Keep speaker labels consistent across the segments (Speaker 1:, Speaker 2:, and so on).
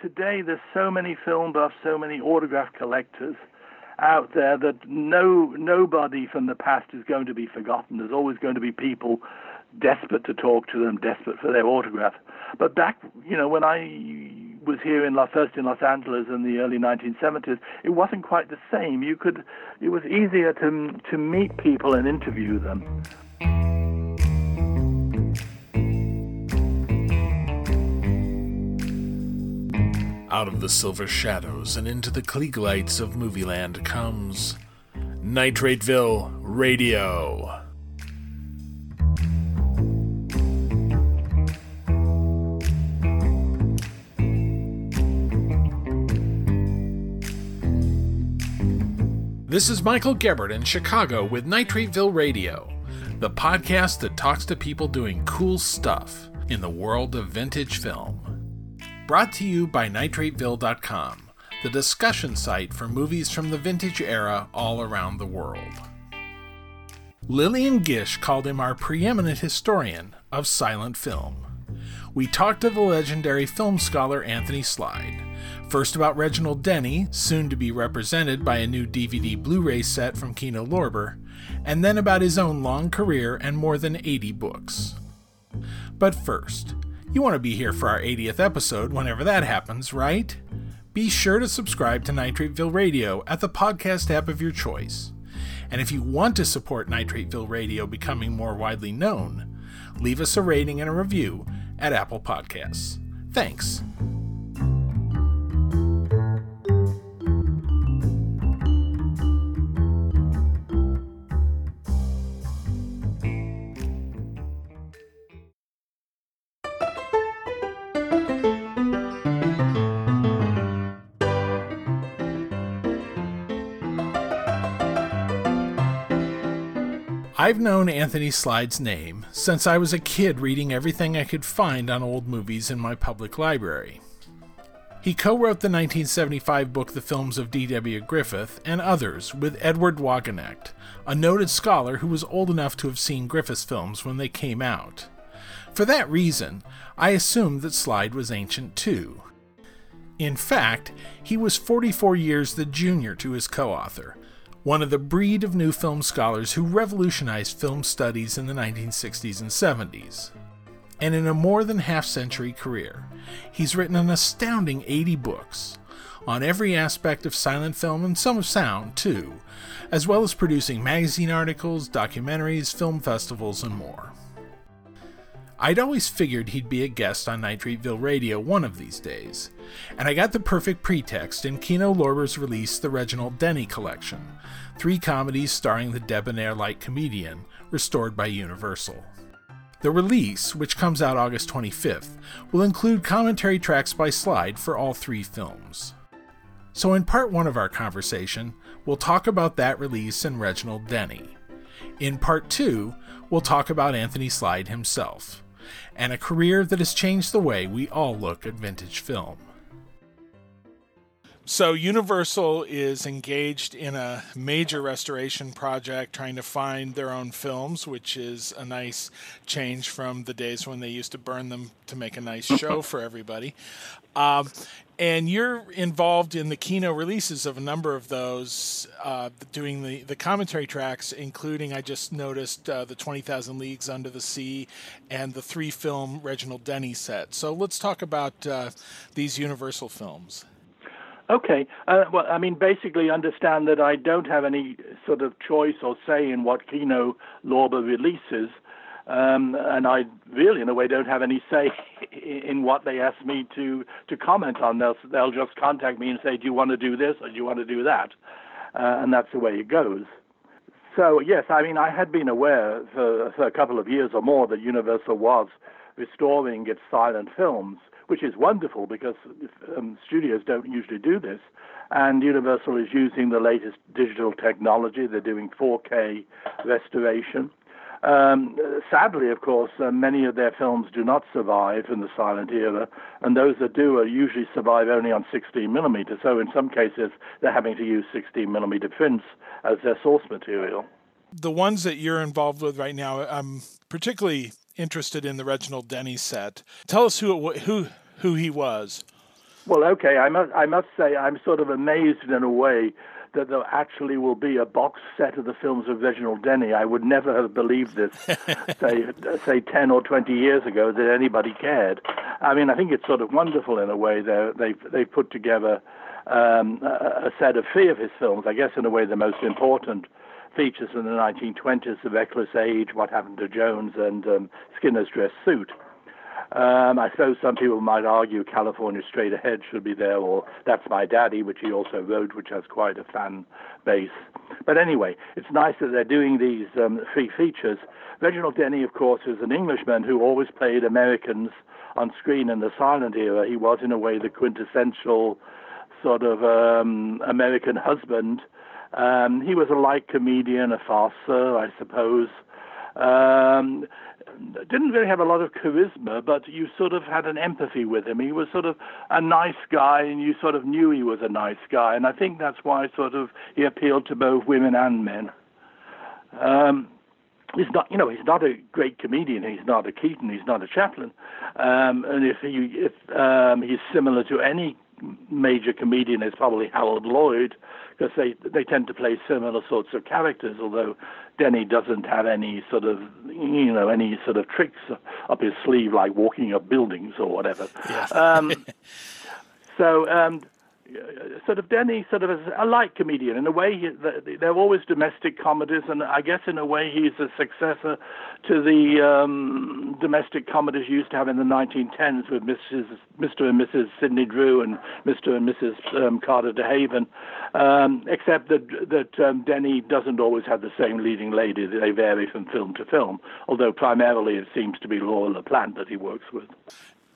Speaker 1: today there's so many film buffs, so many autograph collectors out there that no nobody from the past is going to be forgotten. There's always going to be people desperate to talk to them, desperate for their autograph. But back, you know, when I was here in Los, first in Los Angeles in the early 1970s, it wasn't quite the same. You could, it was easier to to meet people and interview them.
Speaker 2: Out of the silver shadows and into the Klieg lights of Movieland comes Nitrateville Radio. This is Michael Gebert in Chicago with Nitrateville Radio, the podcast that talks to people doing cool stuff in the world of vintage film. Brought to you by nitrateville.com, the discussion site for movies from the vintage era all around the world. Lillian Gish called him our preeminent historian of silent film. We talked to the legendary film scholar Anthony Slide First about Reginald Denny, soon to be represented by a new DVD Blu ray set from Kino Lorber, and then about his own long career and more than 80 books. But first, you want to be here for our 80th episode whenever that happens, right? Be sure to subscribe to Nitrateville Radio at the podcast app of your choice. And if you want to support Nitrateville Radio becoming more widely known, leave us a rating and a review at Apple Podcasts. Thanks. I've known Anthony Slide's name since I was a kid reading everything I could find on old movies in my public library. He co wrote the 1975 book The Films of D.W. Griffith and others with Edward Wagenknecht, a noted scholar who was old enough to have seen Griffith's films when they came out. For that reason, I assumed that Slide was ancient too. In fact, he was 44 years the junior to his co author, one of the breed of new film scholars who revolutionized film studies in the 1960s and 70s. And in a more than half century career, he's written an astounding 80 books on every aspect of silent film and some of sound, too, as well as producing magazine articles, documentaries, film festivals, and more. I'd always figured he'd be a guest on Nitrateville Radio one of these days, and I got the perfect pretext in Kino Lorber's release The Reginald Denny Collection, three comedies starring the debonair light comedian, restored by Universal. The release, which comes out August 25th, will include commentary tracks by Slide for all three films. So, in part one of our conversation, we'll talk about that release and Reginald Denny. In part two, we'll talk about Anthony Slide himself and a career that has changed the way we all look at vintage film. So, Universal is engaged in a major restoration project trying to find their own films, which is a nice change from the days when they used to burn them to make a nice show for everybody. Um, and you're involved in the Kino releases of a number of those, uh, doing the, the commentary tracks, including I just noticed uh, the 20,000 Leagues Under the Sea and the three film Reginald Denny set. So let's talk about uh, these Universal films.
Speaker 1: Okay. Uh, well, I mean, basically, understand that I don't have any sort of choice or say in what Kino Lorber releases. Um, and I really, in a way, don't have any say in what they ask me to to comment on. They'll they'll just contact me and say, "Do you want to do this or do you want to do that?" Uh, and that's the way it goes. So yes, I mean, I had been aware for, for a couple of years or more that Universal was restoring its silent films, which is wonderful because um, studios don't usually do this. And Universal is using the latest digital technology. They're doing 4K restoration. Um, sadly, of course, uh, many of their films do not survive in the silent era, and those that do are usually survive only on 16 millimeter. So in some cases, they're having to use 16 millimeter prints as their source material.
Speaker 2: The ones that you're involved with right now, I'm particularly interested in the Reginald Denny set. Tell us who who who he was.
Speaker 1: Well, okay, I must I must say I'm sort of amazed in a way that there actually will be a box set of the films of Reginald Denny. I would never have believed this, say, say 10 or 20 years ago, that anybody cared. I mean, I think it's sort of wonderful in a way. They're, they've, they've put together um, a, a set of three of his films, I guess, in a way, the most important features in the 1920s, The Reckless Age, What Happened to Jones, and um, Skinner's Dress Suit. Um, I suppose some people might argue California Straight Ahead should be there, or That's My Daddy, which he also wrote, which has quite a fan base. But anyway, it's nice that they're doing these um, three features. Reginald Denny, of course, is an Englishman who always played Americans on screen in the silent era. He was, in a way, the quintessential sort of um, American husband. Um, he was a light comedian, a farcer, I suppose. Um, didn't really have a lot of charisma, but you sort of had an empathy with him. He was sort of a nice guy, and you sort of knew he was a nice guy. And I think that's why sort of he appealed to both women and men. Um, he's not, you know, he's not a great comedian. He's not a Keaton. He's not a Chaplin. Um, and if he, if um, he's similar to any major comedian, it's probably Harold Lloyd because they they tend to play similar sorts of characters. Although Denny doesn't have any sort of you know any sort of tricks up his sleeve like walking up buildings or whatever. Um, so um, sort of Denny sort of a light comedian in a way. He, they're always domestic comedies, and I guess in a way he's a successor to the um, domestic comedies you used to have in the 1910s with Mrs. Mr. and Mrs. Sidney Drew and Mr. and Mrs. Um, Carter DeHaven, um, except that that um, Denny doesn't always have the same leading lady. They vary from film to film, although primarily it seems to be Laura LaPlante that he works with.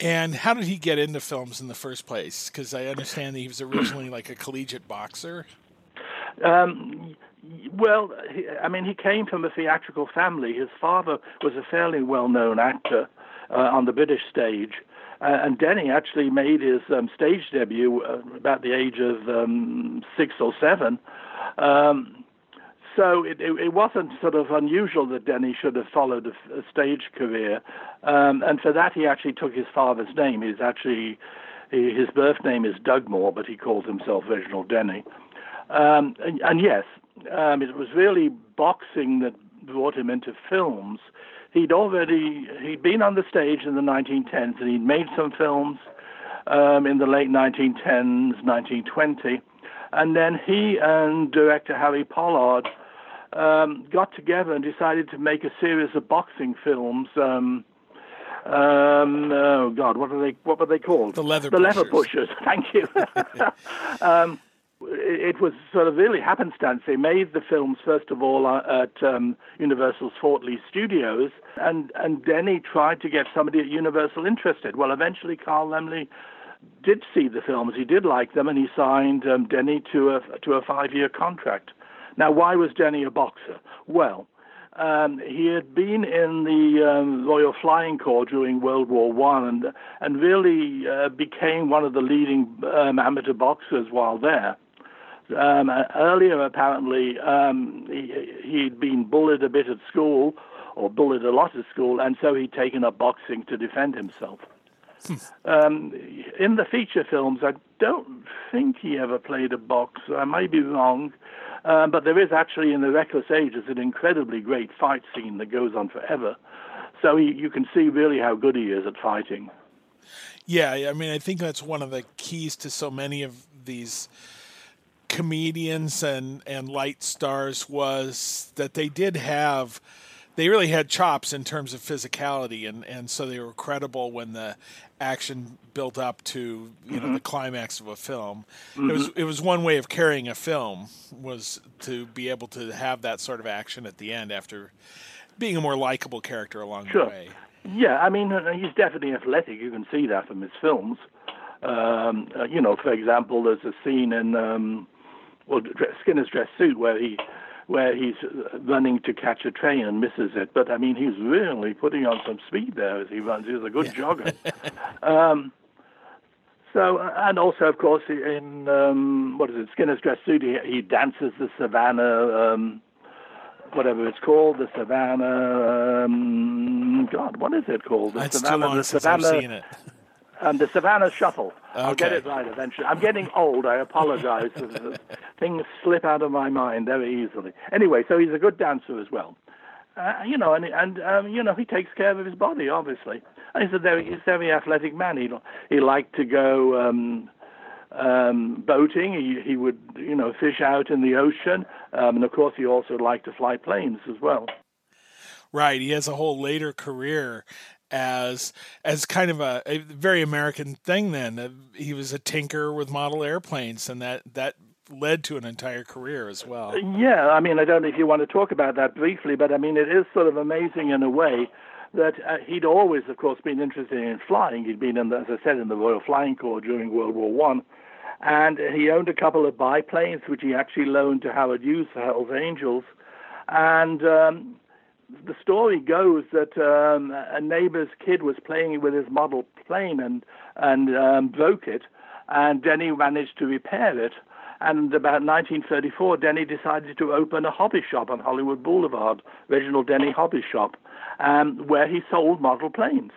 Speaker 2: And how did he get into films in the first place? Because I understand that he was originally like a collegiate boxer.
Speaker 1: Um, well, I mean, he came from a theatrical family. His father was a fairly well-known actor uh, on the British stage, uh, and Denny actually made his um, stage debut uh, about the age of um, six or seven. Um, so it, it, it, wasn't sort of unusual that Denny should have followed a, a stage career, um, and for that he actually took his father's name. He's actually his birth name is Dugmore, but he calls himself Reginald Denny. Um, and, and, yes, um, it was really boxing that brought him into films. He'd already he'd been on the stage in the 1910s, and he'd made some films um, in the late 1910s, 1920. And then he and director Harry Pollard um, got together and decided to make a series of boxing films. Um, um, oh God, what are they? What were they called?
Speaker 2: The leather.
Speaker 1: The
Speaker 2: pushers.
Speaker 1: leather pushers. Thank you. um, it, was sort of really happenstance. They made the films first of all uh, at um, Universal's Fort Lee Studios, and and Denny tried to get somebody at Universal interested. Well, eventually Carl Laemmle did see the films. He did like them, and he signed um, Denny to a to a five-year contract. Now, why was Denny a boxer? Well, um, he had been in the um, Royal Flying Corps during World War One, and and really uh, became one of the leading um, amateur boxers while there. Um, earlier, apparently, um, he, he'd been bullied a bit at school, or bullied a lot at school, and so he'd taken up boxing to defend himself. Hmm. Um, in the feature films, I don't think he ever played a box. I may be wrong. Um, but there is actually in the Reckless Age an incredibly great fight scene that goes on forever. So he, you can see really how good he is at fighting.
Speaker 2: Yeah, I mean, I think that's one of the keys to so many of these comedians and and light stars was that they did have they really had chops in terms of physicality and and so they were credible when the action built up to you know mm-hmm. the climax of a film. Mm-hmm. It was it was one way of carrying a film was to be able to have that sort of action at the end after being a more likable character along
Speaker 1: sure.
Speaker 2: the way.
Speaker 1: Yeah, I mean uh, he's definitely athletic. You can see that from his films. Um, uh, you know, for example, there's a scene in um, well Skinner's Dress Suit where he where he's running to catch a train and misses it. But I mean, he's really putting on some speed there as he runs. He's a good yeah. jogger. um, so, and also, of course, in um, what is it, Skinner's Dress Suit, he, he dances the Savannah, um, whatever it's called, the Savannah. Um, God, what is it called? The
Speaker 2: it's
Speaker 1: Savannah,
Speaker 2: too long
Speaker 1: the Savannah,
Speaker 2: I've seen it.
Speaker 1: Um, the Savannah Shuffle.
Speaker 2: Okay.
Speaker 1: I'll get it right eventually. I'm getting old. I apologize. Things slip out of my mind very easily. Anyway, so he's a good dancer as well. Uh, you know, and and um, you know he takes care of his body, obviously. And he's a very he's a very athletic man. He he liked to go um, um, boating. He he would you know fish out in the ocean, um, and of course he also liked to fly planes as well.
Speaker 2: Right. He has a whole later career as as kind of a, a very American thing. Then uh, he was a tinker with model airplanes, and that that led to an entire career as well.
Speaker 1: Yeah, I mean, I don't know if you want to talk about that briefly, but I mean, it is sort of amazing in a way that uh, he'd always, of course, been interested in flying. He'd been, in the, as I said, in the Royal Flying Corps during World War One, and he owned a couple of biplanes which he actually loaned to Howard Hughes for Hell's Angels, and. Um, the story goes that um, a neighbor's kid was playing with his model plane and and um, broke it, and Denny managed to repair it. And about 1934, Denny decided to open a hobby shop on Hollywood Boulevard, Reginald Denny Hobby Shop, um, where he sold model planes.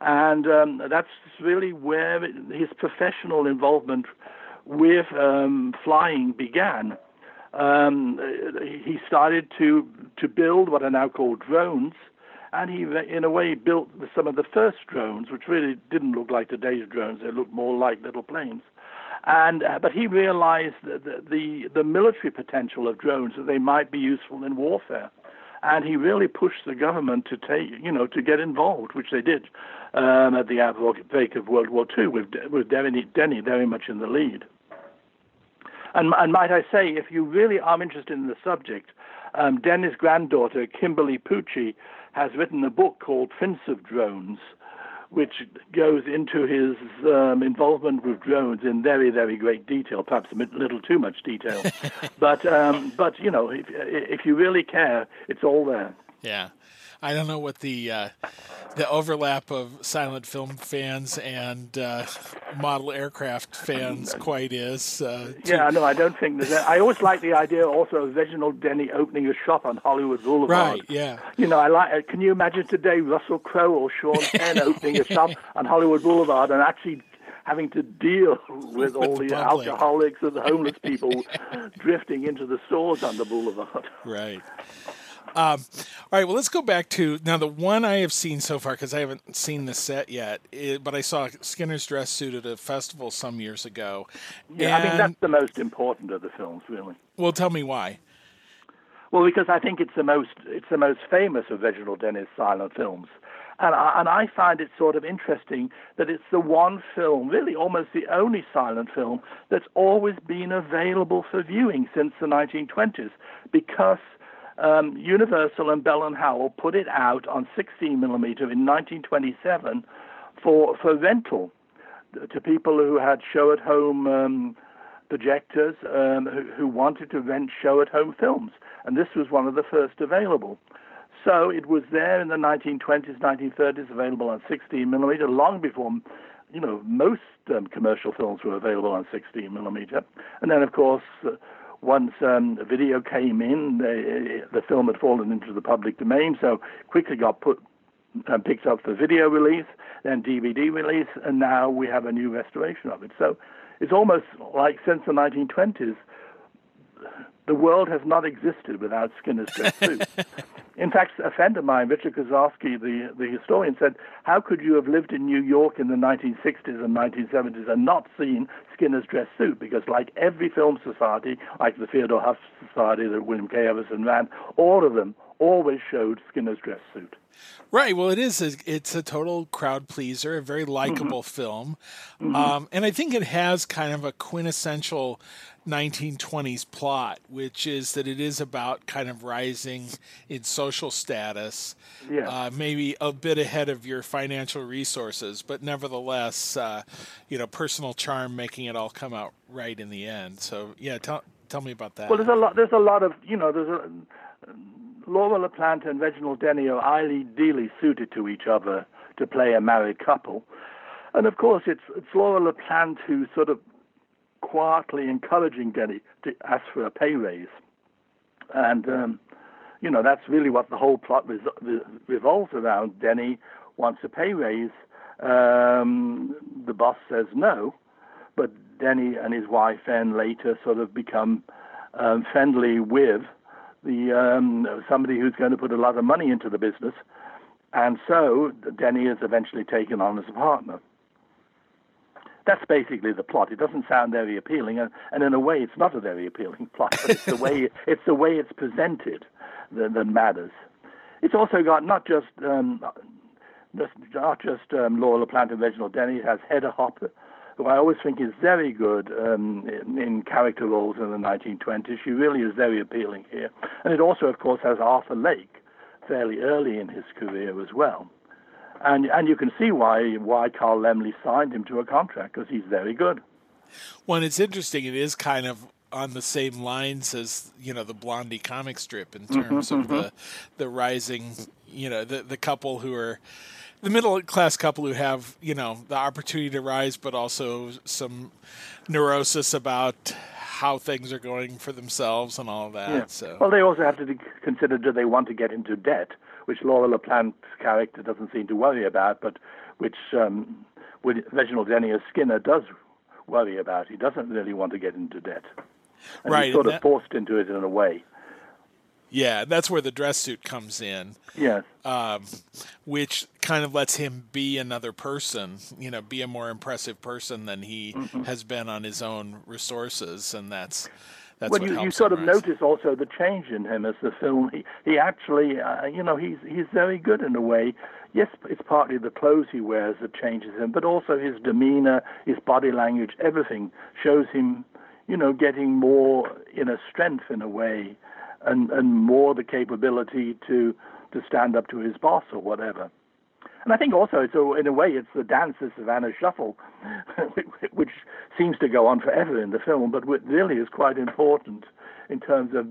Speaker 1: And um, that's really where his professional involvement with um, flying began. Um, he started to to build what are now called drones, and he, in a way, built some of the first drones, which really didn't look like today's drones. They looked more like little planes. And uh, but he realized the, the the military potential of drones that they might be useful in warfare, and he really pushed the government to take you know to get involved, which they did um, at the outbreak of World War II with with Denny, Denny very much in the lead. And, and might I say, if you really are interested in the subject, um, Denny's granddaughter, Kimberly Pucci, has written a book called Prince of Drones, which goes into his um, involvement with drones in very, very great detail, perhaps a little too much detail. but, um, but you know, if, if you really care, it's all there.
Speaker 2: Yeah. I don't know what the uh, the overlap of silent film fans and uh, model aircraft fans quite is. Uh,
Speaker 1: yeah, no, I don't think that. I always like the idea also of Reginald Denny opening a shop on Hollywood Boulevard.
Speaker 2: Right. Yeah.
Speaker 1: You know, I like. Can you imagine today Russell Crowe or Sean Penn opening a shop on Hollywood Boulevard and actually having to deal with, with all the, the alcoholics and the homeless people drifting into the stores on the boulevard.
Speaker 2: Right. Um, all right, well, let's go back to now the one I have seen so far because I haven't seen the set yet, it, but I saw Skinner's dress suit at a festival some years ago.
Speaker 1: Yeah, and, I mean that's the most important of the films, really.
Speaker 2: Well, tell me why.
Speaker 1: Well, because I think it's the most it's the most famous of Reginald Denny's silent films. And I, and I find it sort of interesting that it's the one film, really almost the only silent film, that's always been available for viewing since the 1920s because um, Universal and Bell and Howell put it out on 16 millimeter in 1927 for for rental to people who had show at home um, projectors um, who, who wanted to rent show at home films, and this was one of the first available. So it was there in the 1920s, 1930s, available on 16 millimeter, long before you know most um, commercial films were available on 16 millimeter, and then of course. Uh, once um, the video came in, the, film had fallen into the public domain, so quickly got put uh, picked up for video release, then DVD release, and now we have a new restoration of it. So it's almost like since the 1920s, the world has not existed without Skinner's dress suit. In fact, a friend of mine, Richard Koszarski, the, the historian, said, How could you have lived in New York in the 1960s and 1970s and not seen Skinner's dress suit? Because, like every film society, like the Theodore Huff Society that William K. Everson ran, all of them always showed Skinner's dress suit.
Speaker 2: Right. Well, it is. A, it's a total crowd pleaser, a very likable mm-hmm. film, mm-hmm. Um, and I think it has kind of a quintessential 1920s plot, which is that it is about kind of rising in social status,
Speaker 1: yeah.
Speaker 2: uh, maybe a bit ahead of your financial resources, but nevertheless, uh, you know, personal charm making it all come out right in the end. So, yeah, tell tell me about that.
Speaker 1: Well, there's a lot. There's a lot of you know. There's a Laura LaPlante and Reginald Denny are ideally suited to each other to play a married couple. And of course, it's, it's Laura LaPlante who's sort of quietly encouraging Denny to ask for a pay raise. And, um, you know, that's really what the whole plot revolves around. Denny wants a pay raise, um, the boss says no, but Denny and his wife then later sort of become um, friendly with the um, somebody who's going to put a lot of money into the business, and so Denny is eventually taken on as a partner. That's basically the plot. It doesn't sound very appealing, and, and in a way, it's not a very appealing plot. But it's the way it's the way it's presented that, that matters. It's also got not just um, not just um, Laura LaPlante and Reginald Denny. It has Hedda Hopper, who I always think is very good um, in, in, character roles in the 1920s. She really is very appealing here. And it also, of course, has Arthur Lake fairly early in his career as well. And, and you can see why, why Carl Laemmle signed him to a contract, because he's very good.
Speaker 2: Well, it's interesting. It is kind of on the same lines as you know the Blondie comic strip in mm-hmm, terms mm-hmm, of mm-hmm. the the rising you know the the couple who are the middle class couple who have you know the opportunity to rise, but also some neurosis about how things are going for themselves and all that. Yeah. So
Speaker 1: well, they also have to consider do they want to get into debt, which Laura LaPlante's character doesn't seem to worry about, but which um, Reginald Denny as Skinner does worry about. He doesn't really want to get into debt. And
Speaker 2: right,
Speaker 1: he's sort of that, forced into it in a way.
Speaker 2: Yeah, that's where the dress suit comes in.
Speaker 1: Yes.
Speaker 2: Um, which kind of lets him be another person, you know, be a more impressive person than he mm-hmm. has been on his own resources, and that's that's
Speaker 1: well, you, you sort of notice also the change in him as the film. He he actually, uh, you know, he's he's very good in a way. Yes, it's partly the clothes he wears that changes him, but also his demeanor, his body language, everything shows him, you know, getting more inner strength in a way and, and more the capability to, to stand up to his boss or whatever. And I think also, so in a way, it's the dance of Savannah Shuffle, which seems to go on forever in the film, but really is quite important in terms of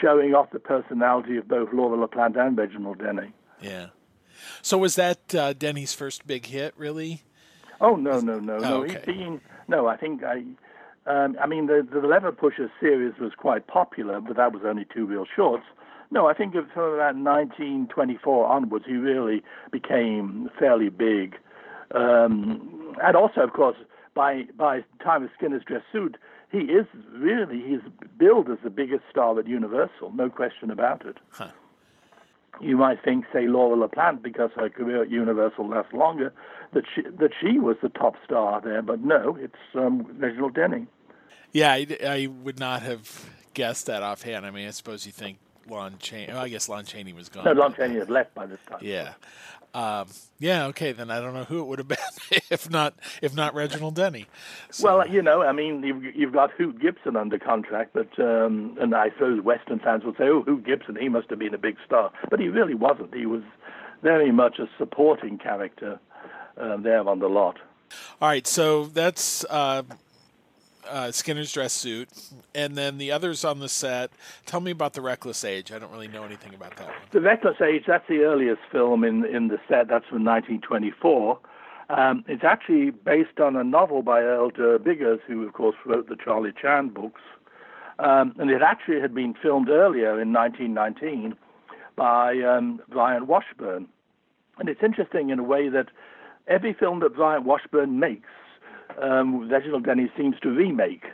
Speaker 1: showing off the personality of both Laura LaPlante and Reginald Denny.
Speaker 2: Yeah. So was that uh, Denny's first big hit, really?
Speaker 1: Oh no, no, no, oh, no. Okay. No. I think I um, I mean, the, the Leather Pusher series was quite popular, but that was only two reel shorts. No, I think from about 1924 onwards, he really became fairly big. Um, and also, of course, by by time of Skinner's Dress Suit, he is really he's billed as the biggest star at Universal, no question about it. Huh. You might think, say, Laura LaPlante, because her career at Universal lasts longer, that she that she was the top star there, but no, it's um, Reginald Denny.
Speaker 2: Yeah, I, I, would not have guessed that offhand. I mean, I suppose you think Lon Chaney. Well, I guess Lon Chaney was gone.
Speaker 1: No, Lon Chaney had left by this time.
Speaker 2: Yeah, um, yeah. Okay, then I don't know who it would have been if not if not Reginald Denny.
Speaker 1: So. Well, you know, I mean, you've, you've got Hoot Gibson under contract, but um, and I suppose Western fans will say, "Oh, Hoot Gibson, he must have been a big star," but he really wasn't. He was very much a supporting character uh, there on the lot.
Speaker 2: All right, so that's uh, uh, Skinner's dress suit, and then the others on the set. Tell me about the Reckless Age. I don't really know anything about that one.
Speaker 1: The Reckless Age. That's the earliest film in in the set. That's from 1924. Um, it's actually based on a novel by Earl Derr Biggers, who of course wrote the Charlie Chan books, um, and it actually had been filmed earlier in 1919 by um, Bryant Washburn. And it's interesting in a way that every film that Bryant Washburn makes, um, Reginald Denny seems to remake,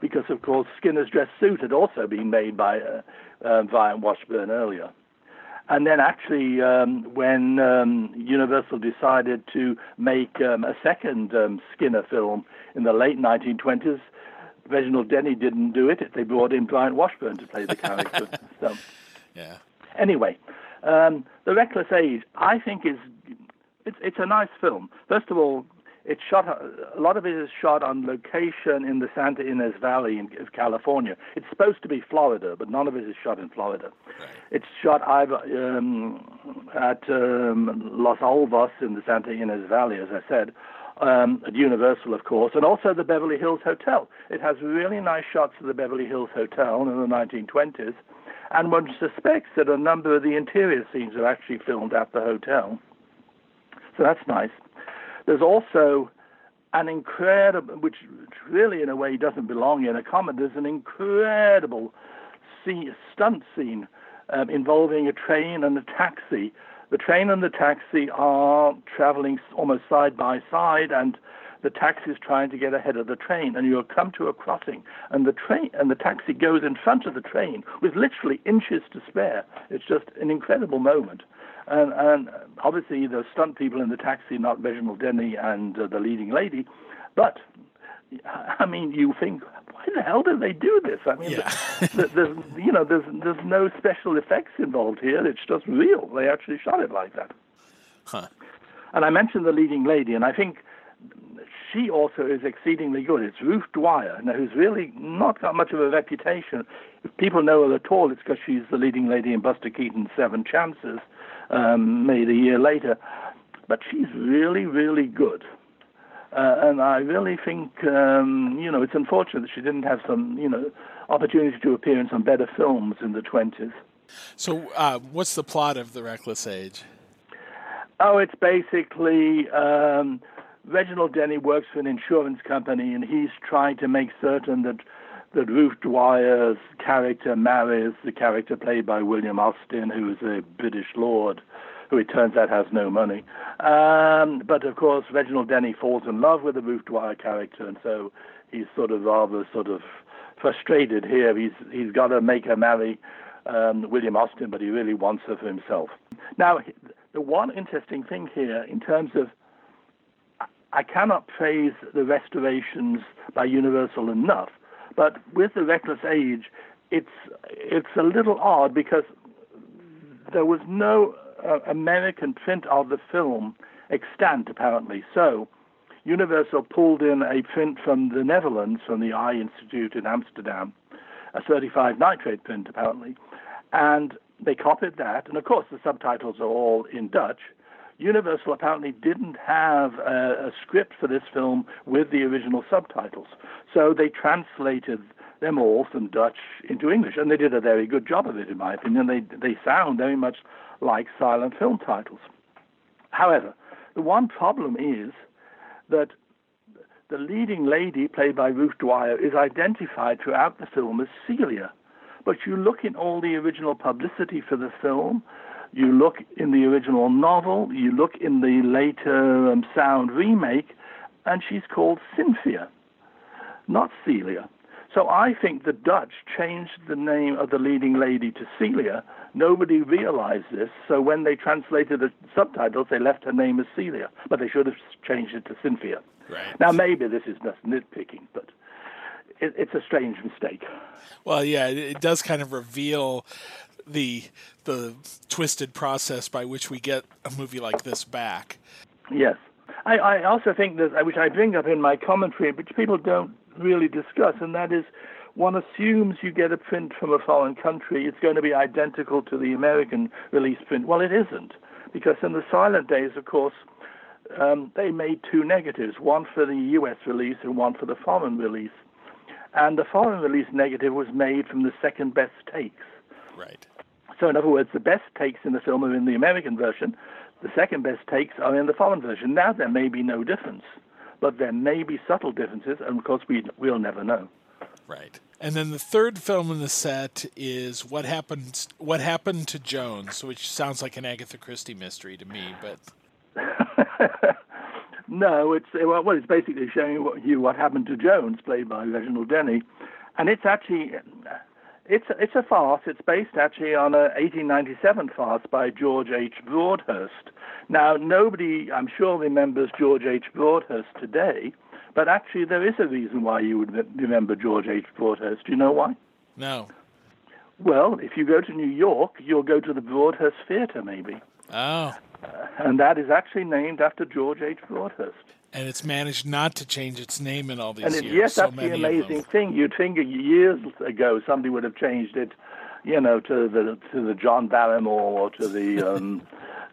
Speaker 1: because of course Skinner's Dress Suit had also been made by uh, uh, Bryant Washburn earlier. And then actually, um, when um, Universal decided to make um, a second um, Skinner film in the late 1920s, Reginald Denny didn't do it. They brought in Bryant Washburn to play the character. so,
Speaker 2: yeah.
Speaker 1: Anyway, um, The Reckless Age, I think, is it's it's a nice film. First of all, it's shot. A lot of it is shot on location in the Santa Ynez Valley in California. It's supposed to be Florida, but none of it is shot in Florida. Right. It's shot either um, at um, Los Olivos in the Santa Ynez Valley, as I said, um, at Universal, of course, and also the Beverly Hills Hotel. It has really nice shots of the Beverly Hills Hotel in the 1920s, and one suspects that a number of the interior scenes are actually filmed at the hotel. So that's nice. There's also an incredible, which really in a way doesn't belong in a comedy, there's an incredible scene, stunt scene um, involving a train and a taxi the train and the taxi are traveling almost side by side, and the taxi is trying to get ahead of the train, and you'll come to a crossing, and the train and the taxi goes in front of the train with literally inches to spare. It's just an incredible moment. And, and obviously, the stunt people in the taxi, not Reginald Denny and uh, the leading lady, but I mean, you think, why the hell did they do this? I mean,
Speaker 2: Yeah.
Speaker 1: there's, you know, there's there's no special effects involved here. It's just real. They actually shot it like that.
Speaker 2: Huh.
Speaker 1: And I mentioned the leading lady, and I think she also is exceedingly good. It's Ruth Dwyer, now, who's really not got much of a reputation. If people know her at all, it's because she's the leading lady in Buster Keaton's Seven Chances, um, made a year later. But she's really, really good. Uh, and I really think, um, you know, it's unfortunate that she didn't have some, you know, opportunity to appear in some better films in the 20s.
Speaker 2: So, uh, what's the plot of The Reckless Age?
Speaker 1: Oh, it's basically um, Reginald Denny works for an insurance company, and he's trying to make certain that that Ruth Dwyer's character marries the character played by William Austin, who is a British lord, who it turns out has no money. Um, but of course, Reginald Denny falls in love with the Ruth Dwyer character, and so he's sort of rather sort of frustrated here. He's he's got to make her marry um, William Austin, but he really wants her for himself. Now, the one interesting thing here, in terms of, I cannot praise the restorations by Universal enough, but with the Reckless Age, it's it's a little odd because there was no uh, American print of the film extant apparently. So Universal pulled in a print from the Netherlands, from the Eye Institute in Amsterdam, a 35 nitrate print apparently, and they copied that. And of course, the subtitles are all in Dutch. Universal apparently didn't have a, a script for this film with the original subtitles, so they translated them all from Dutch into English, and they did a very good job of it, in my opinion. They they sound very much like silent film titles. However, the one problem is that the leading lady, played by Ruth Dwyer, is identified throughout the film as Celia. But you look in all the original publicity for the film, you look in the original novel, you look in the later um, sound remake, and she's called Cynthia, not Celia. So I think the Dutch changed the name of the leading lady to Celia. Nobody realized this, so when they translated the subtitles, they left her name as Celia, but they should have changed it to Cynthia.
Speaker 2: Right.
Speaker 1: Now, maybe this is just nitpicking, but it, it's a strange mistake.
Speaker 2: Well, yeah, it, it does kind of reveal the the twisted process by which we get a movie like this back.
Speaker 1: Yes. I, I also think that, which I bring up in my commentary, which people don't really discuss, and that is one assumes you get a print from a foreign country, it's going to be identical to the American release print. Well, it isn't, because in the silent days, of course, um, they made two negatives, one for the US release and one for the foreign release. And the foreign release negative was made from the second best takes.
Speaker 2: Right.
Speaker 1: So, in other words, the best takes in the film are in the American version, the second best takes are in the foreign version. Now, there may be no difference, but there may be subtle differences, and of course, we, we'll never know.
Speaker 2: Right. And then the third film in the set is what happened what happened to Jones, which sounds like an Agatha Christie mystery to me, but
Speaker 1: no, it's well, it's basically showing you what happened to Jones, played by Reginald Denny, and it's actually it's it's a farce. It's based actually on a 1897 farce by George H. Broadhurst. Now, nobody, I'm sure, remembers George H. Broadhurst today, but actually there is a reason why you would remember George H. Broadhurst. Do you know why?
Speaker 2: no.
Speaker 1: Well, if you go to New York, you'll go to the Broadhurst Theater, maybe.
Speaker 2: Oh.
Speaker 1: Uh, and that is actually named after George H. Broadhurst.
Speaker 2: And it's managed not to change its name in all these
Speaker 1: And it,
Speaker 2: years.
Speaker 1: yes,
Speaker 2: so
Speaker 1: that's the
Speaker 2: many of
Speaker 1: amazing thing. You'd think years ago somebody would have changed it, you know, to the to the John Barrymore or to the um,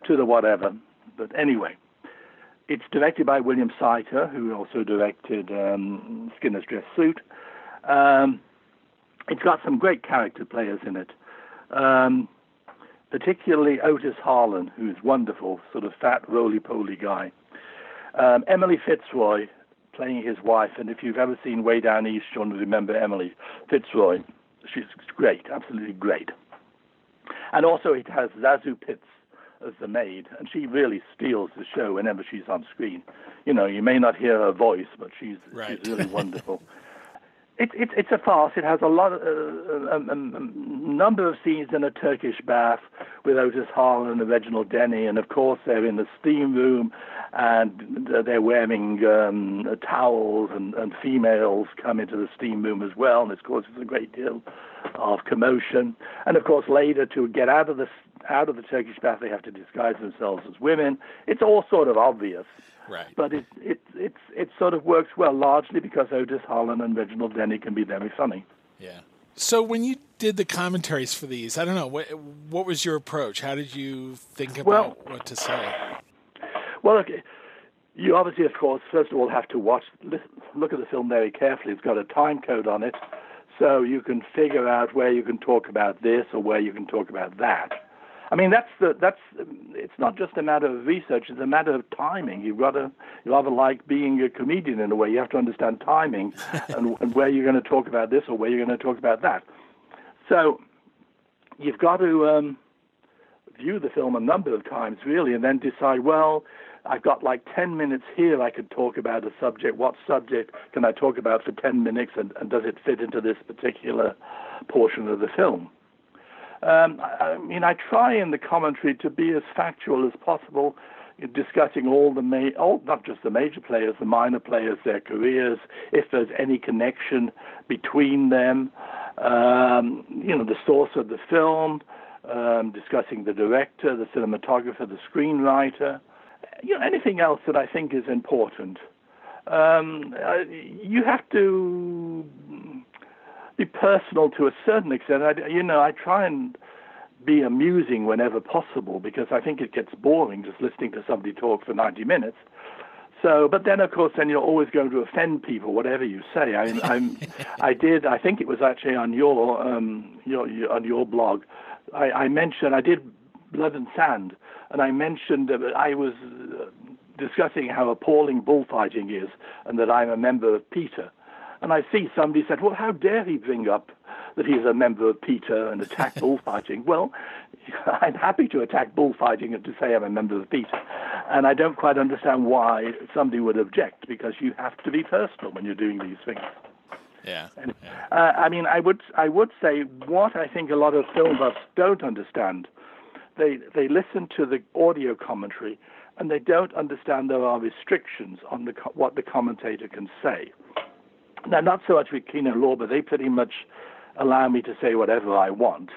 Speaker 1: to the whatever. But anyway, it's directed by William Seiter, who also directed um, Skinner's Dress Suit. Um, it's got some great character players in it, um, particularly Otis Harlan, who's wonderful, sort of fat, roly-poly guy. Um, Emily Fitzroy playing his wife, and if you've ever seen Way Down East, you'll remember Emily Fitzroy. She's great, absolutely great. And also it has ZaSu Pitts as the maid, and she really steals the show whenever she's on screen. You know, you may not hear her voice, but she's
Speaker 2: right.
Speaker 1: she's really wonderful. It, it, it's a farce. It has a lot, of, uh, a, a, a, number of scenes in a Turkish bath with Otis Harlan and Reginald Denny, and of course they're in the steam room, and they're wearing um, towels, and, and females come into the steam room as well, and course it's a great deal of commotion. And of course later to get out of the out of the Turkish bath, they have to disguise themselves as women. It's all sort of obvious.
Speaker 2: Right.
Speaker 1: But it it it it sort of works well largely because Otis Harlan and Reginald Denny can be very funny.
Speaker 2: Yeah. So when you did the commentaries for these, I don't know what what was your approach. How did you think about
Speaker 1: well,
Speaker 2: what to say?
Speaker 1: Well, okay. You obviously, of course, first of all have to watch, look at the film very carefully. It's got a time code on it, so you can figure out where you can talk about this or where you can talk about that. I mean, that's the that's it's not just a matter of research; it's a matter of timing. You've got to you rather like being a comedian in a way. You have to understand timing and, and where you're going to talk about this or where you're going to talk about that. So you've got to um, view the film a number of times, really, and then decide. Well, I've got like 10 minutes here. I could talk about a subject. What subject can I talk about for 10 minutes, and, and does it fit into this particular portion of the film? Um, I mean, I try in the commentary to be as factual as possible, discussing all the ma- all, not just the major players, the minor players, their careers, if there's any connection between them, um, you know, the source of the film, um, discussing the director, the cinematographer, the screenwriter, you know, anything else that I think is important. Um, you have to be personal to a certain extent. I, you know, I try and be amusing whenever possible because I think it gets boring just listening to somebody talk for 90 minutes. So, but then of course, then you're always going to offend people, whatever you say. I, I'm, I did. I think it was actually on your, um, your, your on your blog. I, I mentioned I did blood and sand, and I mentioned uh, I was uh, discussing how appalling bullfighting is, and that I'm a member of PETA. And I see somebody said, well, how dare he bring up that he's a member of PETA and attack bullfighting? Well, I'm happy to attack bullfighting and to say I'm a member of PETA. And I don't quite understand why somebody would object because you have to be personal when you're doing these things.
Speaker 2: Yeah.
Speaker 1: And, uh, I mean, I would I would say what I think a lot of film buffs don't understand. They they listen to the audio commentary and they don't understand there are restrictions on the what the commentator can say. Now, not so much with Kino but They pretty much allow me to say whatever I want.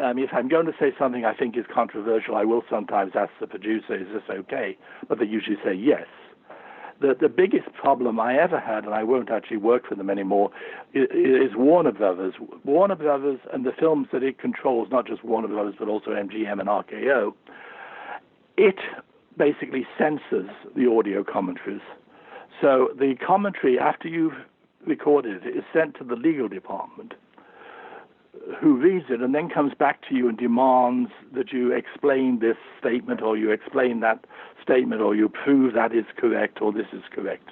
Speaker 1: Um, if I'm going to say something I think is controversial, I will sometimes ask the producer, is this okay? But they usually say yes. The, the biggest problem I ever had, and I won't actually work for them anymore, is, is Warner Brothers. Warner Brothers and the films that it controls, not just Warner Brothers, but also MGM and RKO, it basically censors the audio commentaries. So the commentary, after you've recorded is sent to the legal department who reads it and then comes back to you and demands that you explain this statement or you explain that statement or you prove that is correct or this is correct.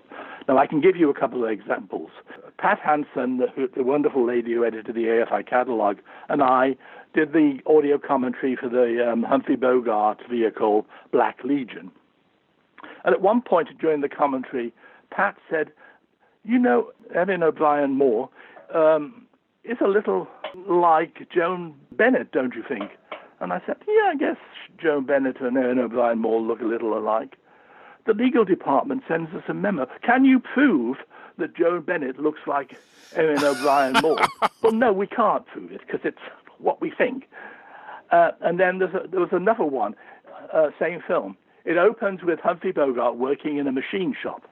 Speaker 1: Now, I can give you a couple of examples. Pat Hanson, the, the wonderful lady who edited the AFI catalog, and I did the audio commentary for the um, Humphrey Bogart vehicle, Black Legion. And at one point during the commentary, Pat said, you know, Erin O'Brien Moore um, is a little like Joan Bennett, don't you think? And I said, yeah, I guess Joan Bennett and Erin O'Brien Moore look a little alike. The legal department sends us a memo. Can you prove that Joan Bennett looks like Erin O'Brien Moore? well, no, we can't prove it because it's what we think. Uh, and then a, there was another one, uh, same film. It opens with Humphrey Bogart working in a machine shop.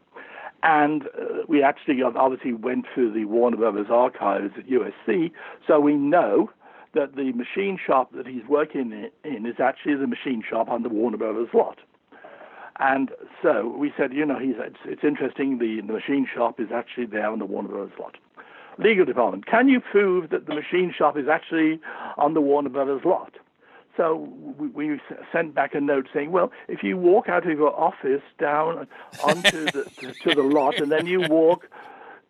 Speaker 1: And uh, we actually obviously went through the Warner Brothers archives at USC, so we know that the machine shop that he's working in is actually the machine shop on the Warner Brothers lot. And so we said, you know, he's, it's, it's interesting, the, the machine shop is actually there on the Warner Brothers lot. Legal department, can you prove that the machine shop is actually on the Warner Brothers lot? So we, we, sent back a note saying, well, if you walk out of your office down onto the to, to the lot, and then you walk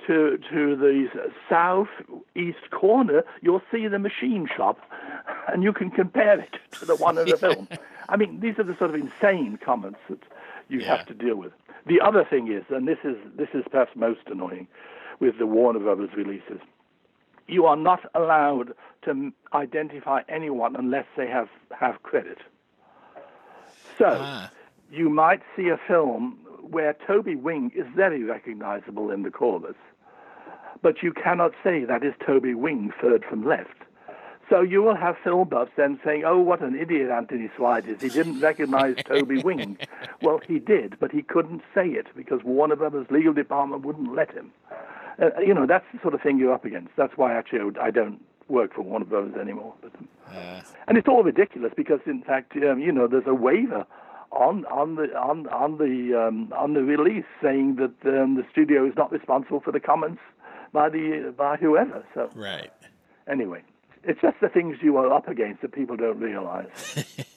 Speaker 1: to to the southeast corner, you'll see the machine shop, and you can compare it to the one in the film. I mean, these are the sort of insane comments that you
Speaker 2: Yeah.
Speaker 1: have to deal with. The other thing is, and this is this is perhaps most annoying, with the Warner Brothers releases, you are not allowed to identify anyone unless they have have credit. So
Speaker 2: Ah.
Speaker 1: you might see a film where Toby Wing is very recognizable in the chorus, but you cannot say that is Toby Wing third from left. So you will have film buffs then saying, "Oh, what an idiot Anthony Slide is! He didn't recognize Toby Wing." Well, he did, but he couldn't say it because Warner Brothers legal department wouldn't let him. Uh, you know, that's the sort of thing you're up against. That's why actually I would- I don't work for Warner Brothers anymore. But, um, and it's all ridiculous because, in fact, um, you know, there's a waiver on on the on on the um, on the release saying that um, the studio is not responsible for the comments by the by whoever. So
Speaker 2: right.
Speaker 1: anyway, it's just the things you are up against that people don't realize.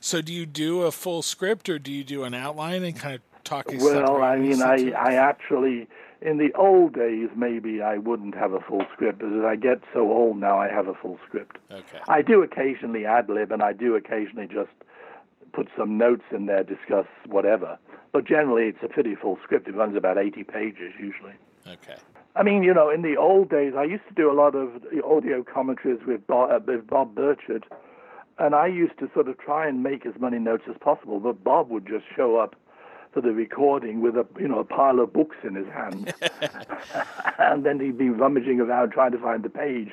Speaker 2: So do you do a full script or do you do an outline and kind of talk?
Speaker 1: well, I mean, I I actually. In the old days, maybe I wouldn't have a full script, but as I get so old now, I have a full script.
Speaker 2: Okay.
Speaker 1: I do occasionally ad lib, and I do occasionally just put some notes in there, discuss whatever. But generally, it's a pretty full script. It runs about 80 pages usually.
Speaker 2: Okay.
Speaker 1: I mean, you know, in the old days, I used to do a lot of audio commentaries with Bob, uh, with Bob Birchard, and I used to sort of try and make as many notes as possible. But Bob would just show up for the recording with a you know a pile of books in his hand, and then he'd be rummaging around trying to find the page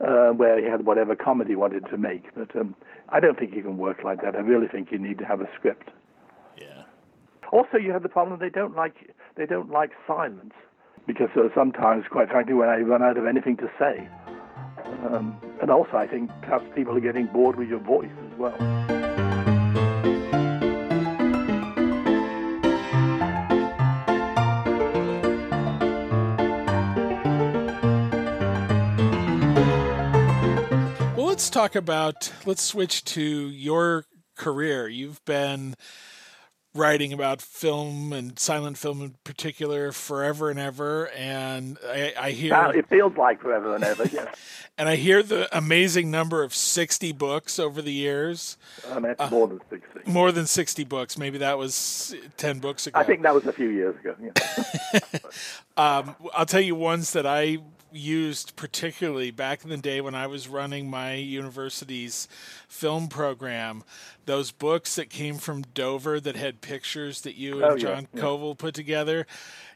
Speaker 1: uh, where he had whatever comedy he wanted to make. But um, I don't think you can work like that. I really think you need to have a script.
Speaker 2: Yeah.
Speaker 1: Also, you have the problem they don't like they don't like silence because uh, sometimes, quite frankly, when I run out of anything to say, um, and also I think perhaps people are getting bored with your voice as well.
Speaker 2: Let's talk about. Let's switch to your career. You've been writing about film and silent film in particular forever and ever, and I, I hear
Speaker 1: it feels like forever and ever. Yes,
Speaker 2: and I hear the amazing number of sixty books over the years.
Speaker 1: um, that's more than sixty.
Speaker 2: More than sixty books. Maybe that was ten books ago.
Speaker 1: I think that was a few years ago. Yeah.
Speaker 2: Um, I'll tell you ones that I used particularly back in the day when I was running my university's film program. Those books that came from Dover that had pictures that you and
Speaker 1: Oh, yeah,
Speaker 2: John
Speaker 1: yeah.
Speaker 2: Kobal put together.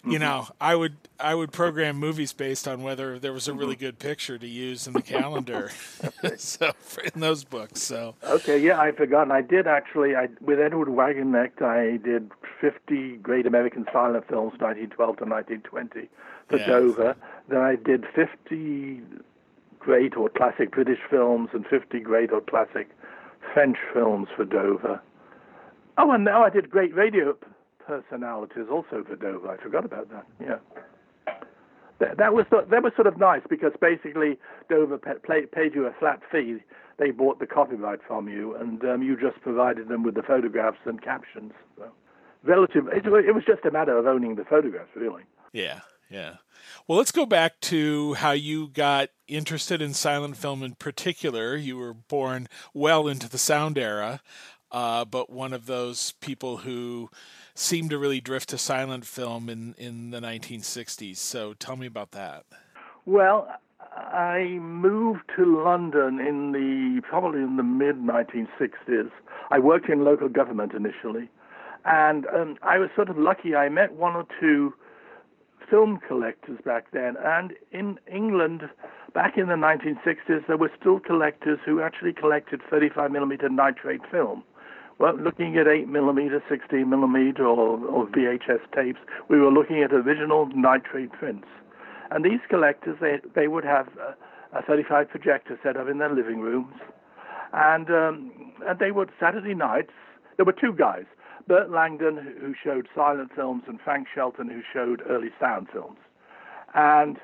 Speaker 2: You mm-hmm. know, I would I would program movies based on whether there was a really mm-hmm. good picture to use in the calendar. so in those books, so
Speaker 1: Okay, yeah, I've forgotten. I did actually. I with Edward Wagenknecht, I did 50 great American silent films, 1912 to 1920, for
Speaker 2: Yeah.
Speaker 1: Dover. Then I did 50 great or classic British films and 50 great or classic French films for Dover. Oh, and now I did great radio personalities also for Dover. I forgot about that. Yeah. That, that was that was sort of nice because basically Dover pa- play, paid you a flat fee. They bought the copyright from you, and um, you just provided them with the photographs and captions. So, relative, it, it was just a matter of owning the photographs, really.
Speaker 2: Yeah, yeah. Well, let's go back to how you got interested in silent film in particular. You were born well into the sound era, uh, but one of those people who seemed to really drift to silent film in, in the 1960s. So tell me about that.
Speaker 1: Well, I moved to London in the probably in the mid 1960s. I worked in local government initially, and um, I was sort of lucky. I met one or two film collectors back then, and in England, back in the 1960s, there were still collectors who actually collected 35 millimeter nitrate film. Well, looking at 8 millimeter, 16 millimeter, or, or VHS tapes, we were looking at original nitrate prints. And these collectors, they, they would have a, a 35 projector set up in their living rooms. And, um, and they would, Saturday nights, there were two guys, Bert Langdon, who showed silent films, and Frank Shelton, who showed early sound films. And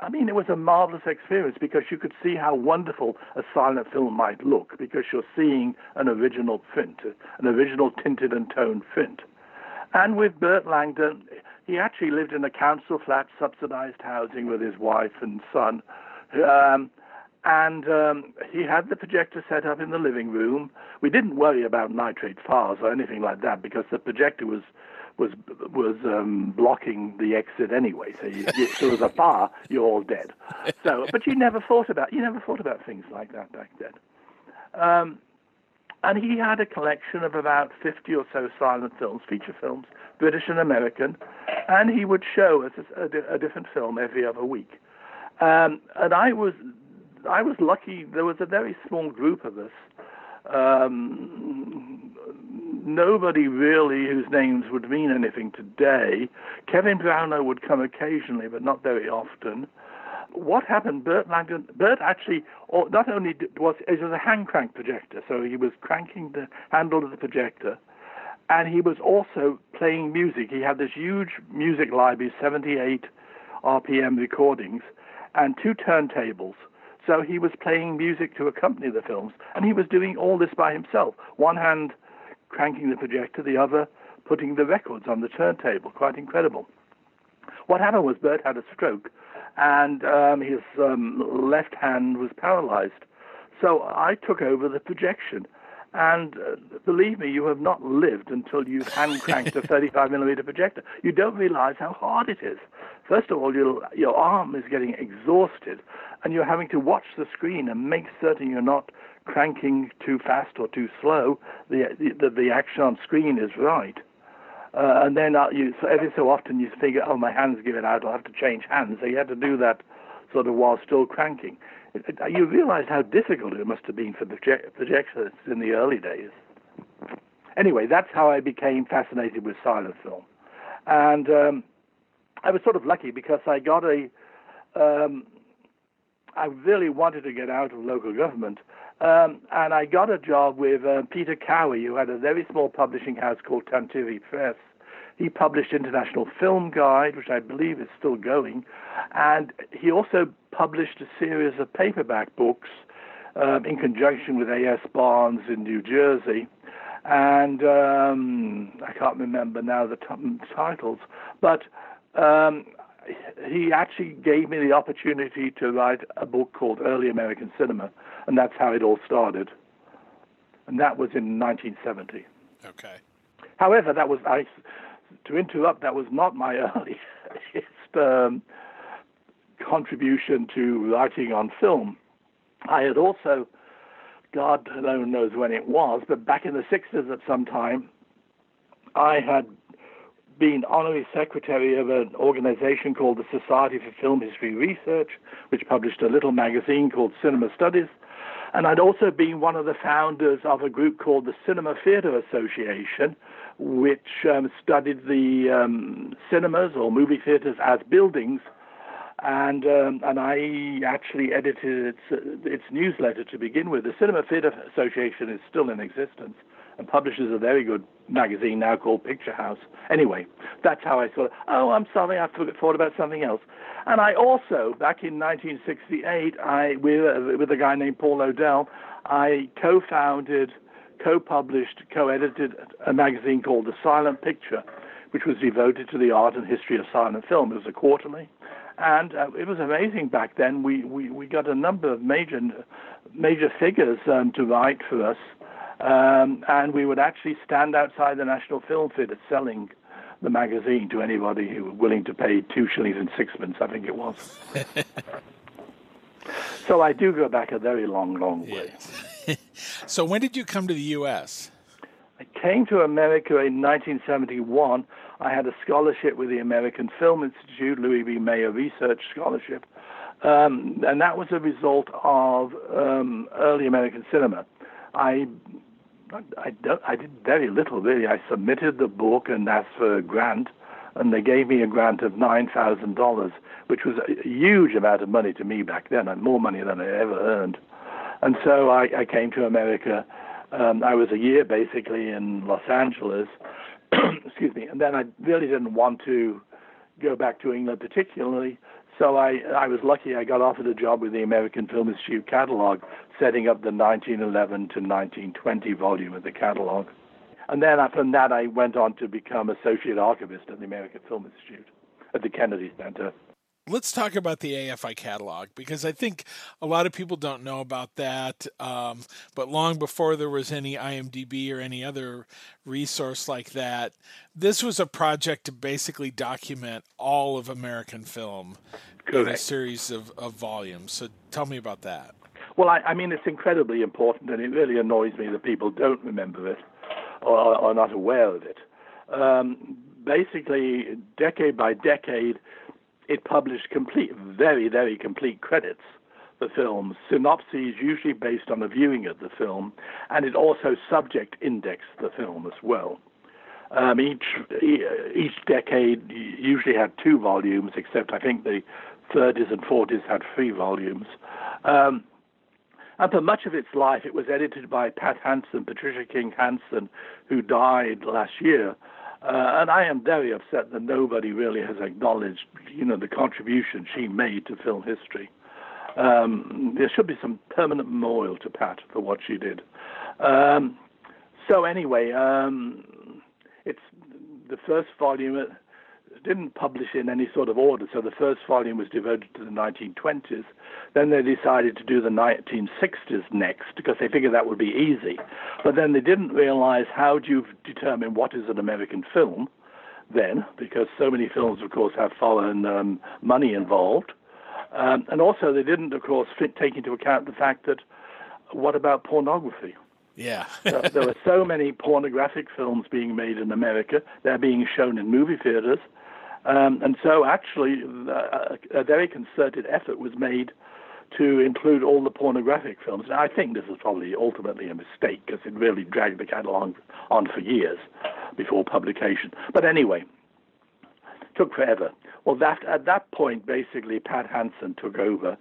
Speaker 1: I mean, it was a marvelous experience because you could see how wonderful a silent film might look because you're seeing an original print, an original tinted and toned print. And with Bert Langdon, he actually lived in a council flat, subsidized housing with his wife and son. Um, and um, he had the projector set up in the living room. We didn't worry about nitrate fires or anything like that because the projector was was was um, blocking the exit anyway. So you, if there was a fire, you're all dead. So, but you never thought about you never thought about things like that back then. Um, and he had a collection of about 50 or so silent films, feature films, British and American, and he would show us a, a, a different film every other week. Um, and I was I was lucky. There was a very small group of us. Um, nobody really whose names would mean anything today. Kevin Brownlow would come occasionally, but not very often. What happened? Bert Langdon. Bert actually, or not only was it was a hand crank projector, so he was cranking the handle of the projector, and he was also playing music. He had this huge music library, 78 RPM recordings, and two turntables. So he was playing music to accompany the films, and he was doing all this by himself. One hand cranking the projector, the other putting the records on the turntable. Quite incredible. What happened was Bert had a stroke, and um, his um, left hand was paralyzed. So I took over the projection. And uh, believe me, you have not lived until you've hand cranked a 35 millimeter projector. You don't realize how hard it is. First of all, your, arm is getting exhausted, and you're having to watch the screen and make certain you're not cranking too fast or too slow. The, the, the action on screen is right. Uh, and then uh, you, so every so often you figure, oh, my hand's giving out, I'll have to change hands. So you had to do that sort of while still cranking. You realize how difficult it must have been for project- projectionists in the early days. Anyway, that's how I became fascinated with silent film. And um, I was sort of lucky because I got a. Um, I really wanted to get out of local government, um, and I got a job with uh, Peter Cowie, who had a very small publishing house called Tantivy Press. He published International Film Guide, which I believe is still going, and he also published a series of paperback books um, in conjunction with A.S. Barnes in New Jersey. And um, I can't remember now the t- titles, but um, he actually gave me the opportunity to write a book called Early American Cinema, and that's how it all started. And that was in 1970.
Speaker 2: Okay.
Speaker 1: However, that was I. To interrupt, that was not my earliest um, contribution to writing on film. I had also, God alone knows when it was, but back in the 60s at some time, I had been honorary secretary of an organization called the Society for Film History Research, which published a little magazine called Cinema Studies. And I'd also been one of the founders of a group called the Cinema Theatre Association, which um, studied the um, cinemas or movie theatres as buildings. And um, and I actually edited its its newsletter to begin with. The Cinema Theatre Association is still in existence, and publishes a very good magazine now called Picture House. Anyway, that's how I thought, oh, I'm sorry, I thought about something else. And I also, back in 1968, I with, with a guy named Paul O'Dell, I co-founded, co-published, co-edited a magazine called The Silent Picture, which was devoted to the art and history of silent film. It was a quarterly. And uh, it was amazing back then. We, we, we got a number of major major figures um, to write for us um, and we would actually stand outside the National Film Theatre selling the magazine to anybody who was willing to pay two shillings and sixpence, I think it was. so I do go back a very long, long way.
Speaker 2: so when did you come to the U.S.?
Speaker 1: I came to America in 1971. I had a scholarship with the American Film Institute, Louis B. Mayer Research Scholarship, um, and that was a result of um, early American cinema. I I, I did very little really. I submitted the book and asked for a grant, and they gave me a grant of nine thousand dollars, which was a huge amount of money to me back then, and more money than I ever earned. And so I, I came to America. Um, I was a year basically in Los Angeles. Excuse me, and then I really didn't want to go back to England particularly. So I, I was lucky I got offered a job with the American Film Institute catalog, setting up the 1911 to 1920 volume of the catalog. And then from that, I went on to become associate archivist at the American Film Institute at the Kennedy Center.
Speaker 2: Let's talk about the AFI catalog because I think a lot of people don't know about that. Um, but long before there was any IMDb or any other resource like that, this was a project to basically document all of American film Correct. in a series of, of volumes. So tell me about that.
Speaker 1: Well, I, I, mean, it's incredibly important, and it really annoys me that people don't remember it or are not aware of it. Um, basically, decade by decade, it published complete, very, very complete credits for films, synopses usually based on a viewing of the film, and it also subject indexed the film as well. Um, each each decade usually had two volumes, except I think the 30s and 40s had three volumes. Um, and for much of its life, it was edited by Pat Hanson, Patricia King Hanson, who died last year. Uh, and I am very upset that nobody really has acknowledged, you know, the contribution she made to film history. Um, there should be some permanent memorial to Pat for what she did. Um, so anyway, um, it's the first volume didn't publish in any sort of order. So the first volume was devoted to the 1920s. Then they decided to do the 1960s next because they figured that would be easy. But then they didn't realize how do you determine what is an American film then, because so many films, of course, have foreign um, money involved. Um, and also, they didn't, of course, fit, take into account the fact that what about pornography?
Speaker 2: Yeah.
Speaker 1: there were so many pornographic films being made in America. They're being shown in movie theaters. Um, and so, actually, uh, a very concerted effort was made to include all the pornographic films. And I think this was probably ultimately a mistake because it really dragged the catalog on for years before publication. But anyway, took forever. Well, that at that point, basically, Pat Hanson took over,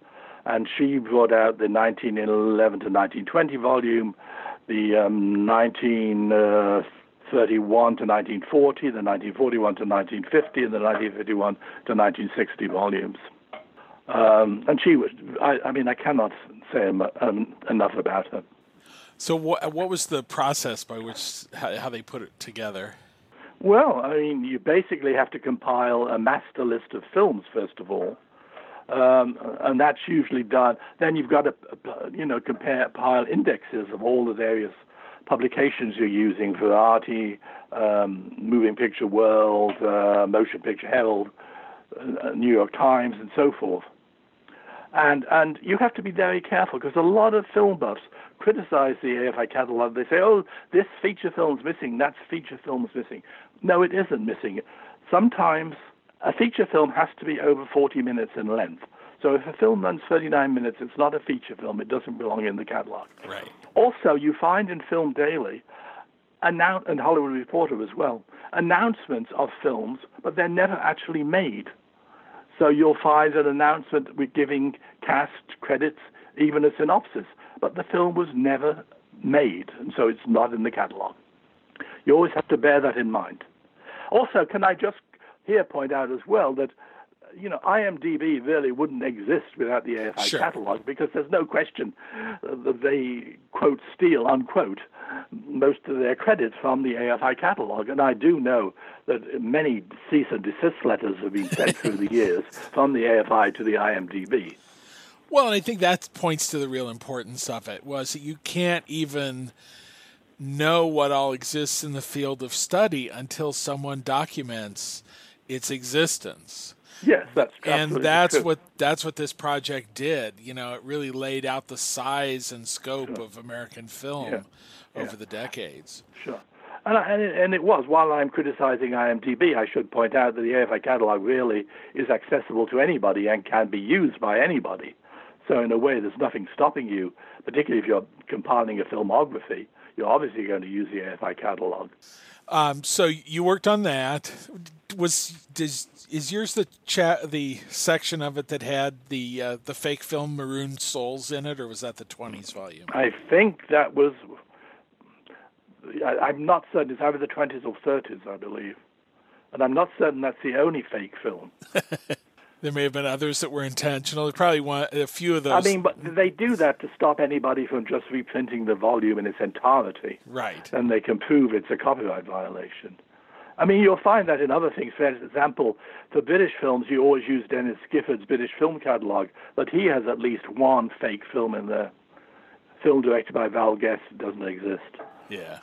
Speaker 1: and she brought out the 1911 to 1920 volume, the um, 19. Uh, 1931 to 1940, the 1941 to 1950, and the 1951 to 1960 volumes. Um, and she was, I, I, mean, I cannot say um, enough about her.
Speaker 2: So, what, what was the process by which, how, how they put it together?
Speaker 1: Well, I mean, you basically have to compile a master list of films, first of all. Um, and that's usually done. Then you've got to, you know, compare pile indexes of all the various publications you're using, Variety, um, Moving Picture World, uh, Motion Picture Herald, uh, New York Times, and so forth. And and you have to be very careful because a lot of film buffs criticize the AFI catalog. They say, "Oh, this feature film's missing. That feature film's missing." No, it isn't missing. Sometimes a feature film has to be over 40 minutes in length. So if a film runs 39 minutes, it's not a feature film. It doesn't belong in the catalog.
Speaker 2: Right.
Speaker 1: Also, you find in Film Daily, annou- and Hollywood Reporter as well, announcements of films, but they're never actually made. So you'll find an announcement with giving cast credits, even a synopsis, but the film was never made, and so it's not in the catalog. You always have to bear that in mind. Also, can I just here point out as well that you know, IMDb really wouldn't exist without the AFI sure. catalog because there's no question that they quote steal unquote most of their credits from the AFI catalog. And I do know that many cease and desist letters have been sent through the years from the AFI to the IMDb.
Speaker 2: Well, and I think that points to the real importance of it was that you can't even know what all exists in the field of study until someone documents its existence.
Speaker 1: Yes, that's
Speaker 2: and that's true. what that's what this project did. You know, it really laid out the size and scope sure. of American film yeah. over yeah. the decades.
Speaker 1: Sure. And, and, it, and it was. While I'm criticizing IMDb, I should point out that the AFI catalog really is accessible to anybody and can be used by anybody. So in a way, there's nothing stopping you, particularly if you're compiling a filmography. You're obviously going to use the AFI catalog.
Speaker 2: Um, so you worked on that. Was does is yours the chat the section of it that had the uh, the fake film Maroon Souls in it, or was that the twenties volume?
Speaker 1: I think that was. I, am not certain. It's either the twenties or thirties, I believe, and I'm not certain that's the only fake film.
Speaker 2: there may have been others that were intentional. There's probably one, a few of those.
Speaker 1: I mean, but they do that to stop anybody from just reprinting the volume in its entirety.
Speaker 2: Right.
Speaker 1: And they can prove it's a copyright violation. I mean, you'll find that in other things. For example, for British films, you always use Denis Gifford's British film catalogue, but he has at least one fake film in there. Film directed by Val Guest doesn't exist.
Speaker 2: Yeah.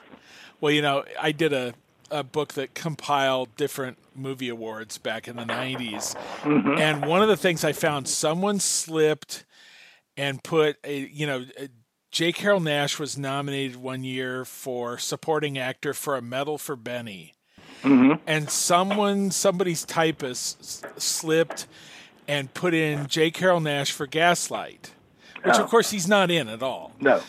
Speaker 2: Well, you know, I did a, a book that compiled different movie awards back in the 90s. Mm-hmm. And one of the things I found, someone slipped and put a, you know, a, J. Carrol Naish was nominated one year for supporting actor for a medal for Benny. Mm-hmm. And someone, somebody's typist slipped and put in J. Carrol Naish for Gaslight, which oh. of course he's not in at all.
Speaker 1: No.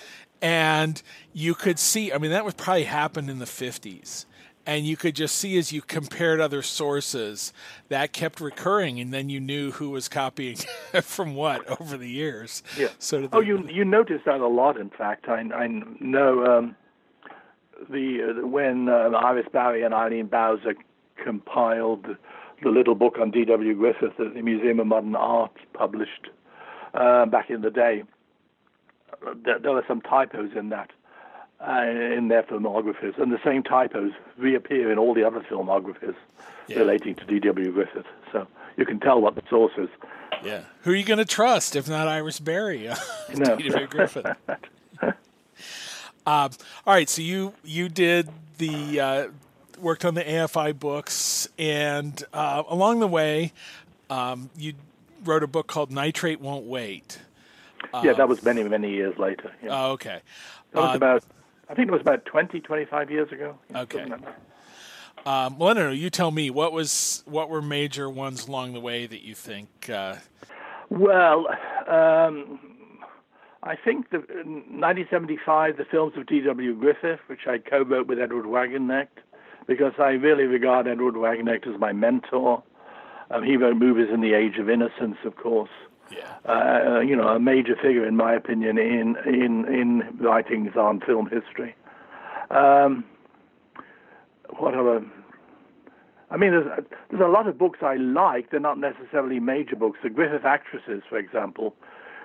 Speaker 2: And you could see, I mean, that was probably happened in the 50s and you could just see as you compared other sources that kept recurring and then you knew who was copying from what over the years.
Speaker 1: Yeah. So oh you you notice that a lot in fact. I i know um the uh, when uh, iris barry and eileen bowser compiled the little book on dw griffith that the museum of modern art published uh, back in the day there, there were some typos in that uh, in their filmographies, and the same typos reappear in all the other filmographies yeah. relating to D.W. Griffith. So you can tell what the source is.
Speaker 2: Yeah, who are you going to trust if not Iris Barry? no. D.W. Griffith. um, all right, so you you did the uh, worked on the AFI books, and uh, along the way, um, you wrote a book called Nitrate Won't Wait.
Speaker 1: yeah, that was many many years later. Yeah.
Speaker 2: Oh, okay.
Speaker 1: That was uh, about I think it was about 20, 25 years ago.
Speaker 2: Okay. Um, well, I don't know. You tell me what was what were major ones along the way that you think. Uh...
Speaker 1: Well, um, I think the 1975, the films of D.W. Griffith, which I co-wrote with Edward Wagenknecht, because I really regard Edward Wagenknecht as my mentor. Um, he wrote movies in the Age of Innocence, of course.
Speaker 2: Yeah.
Speaker 1: Uh, you know, a major figure, in my opinion, in in in writings on film history. Um, what other? I mean, there's there's a lot of books I like. They're not necessarily major books. The Griffith Actresses, for example,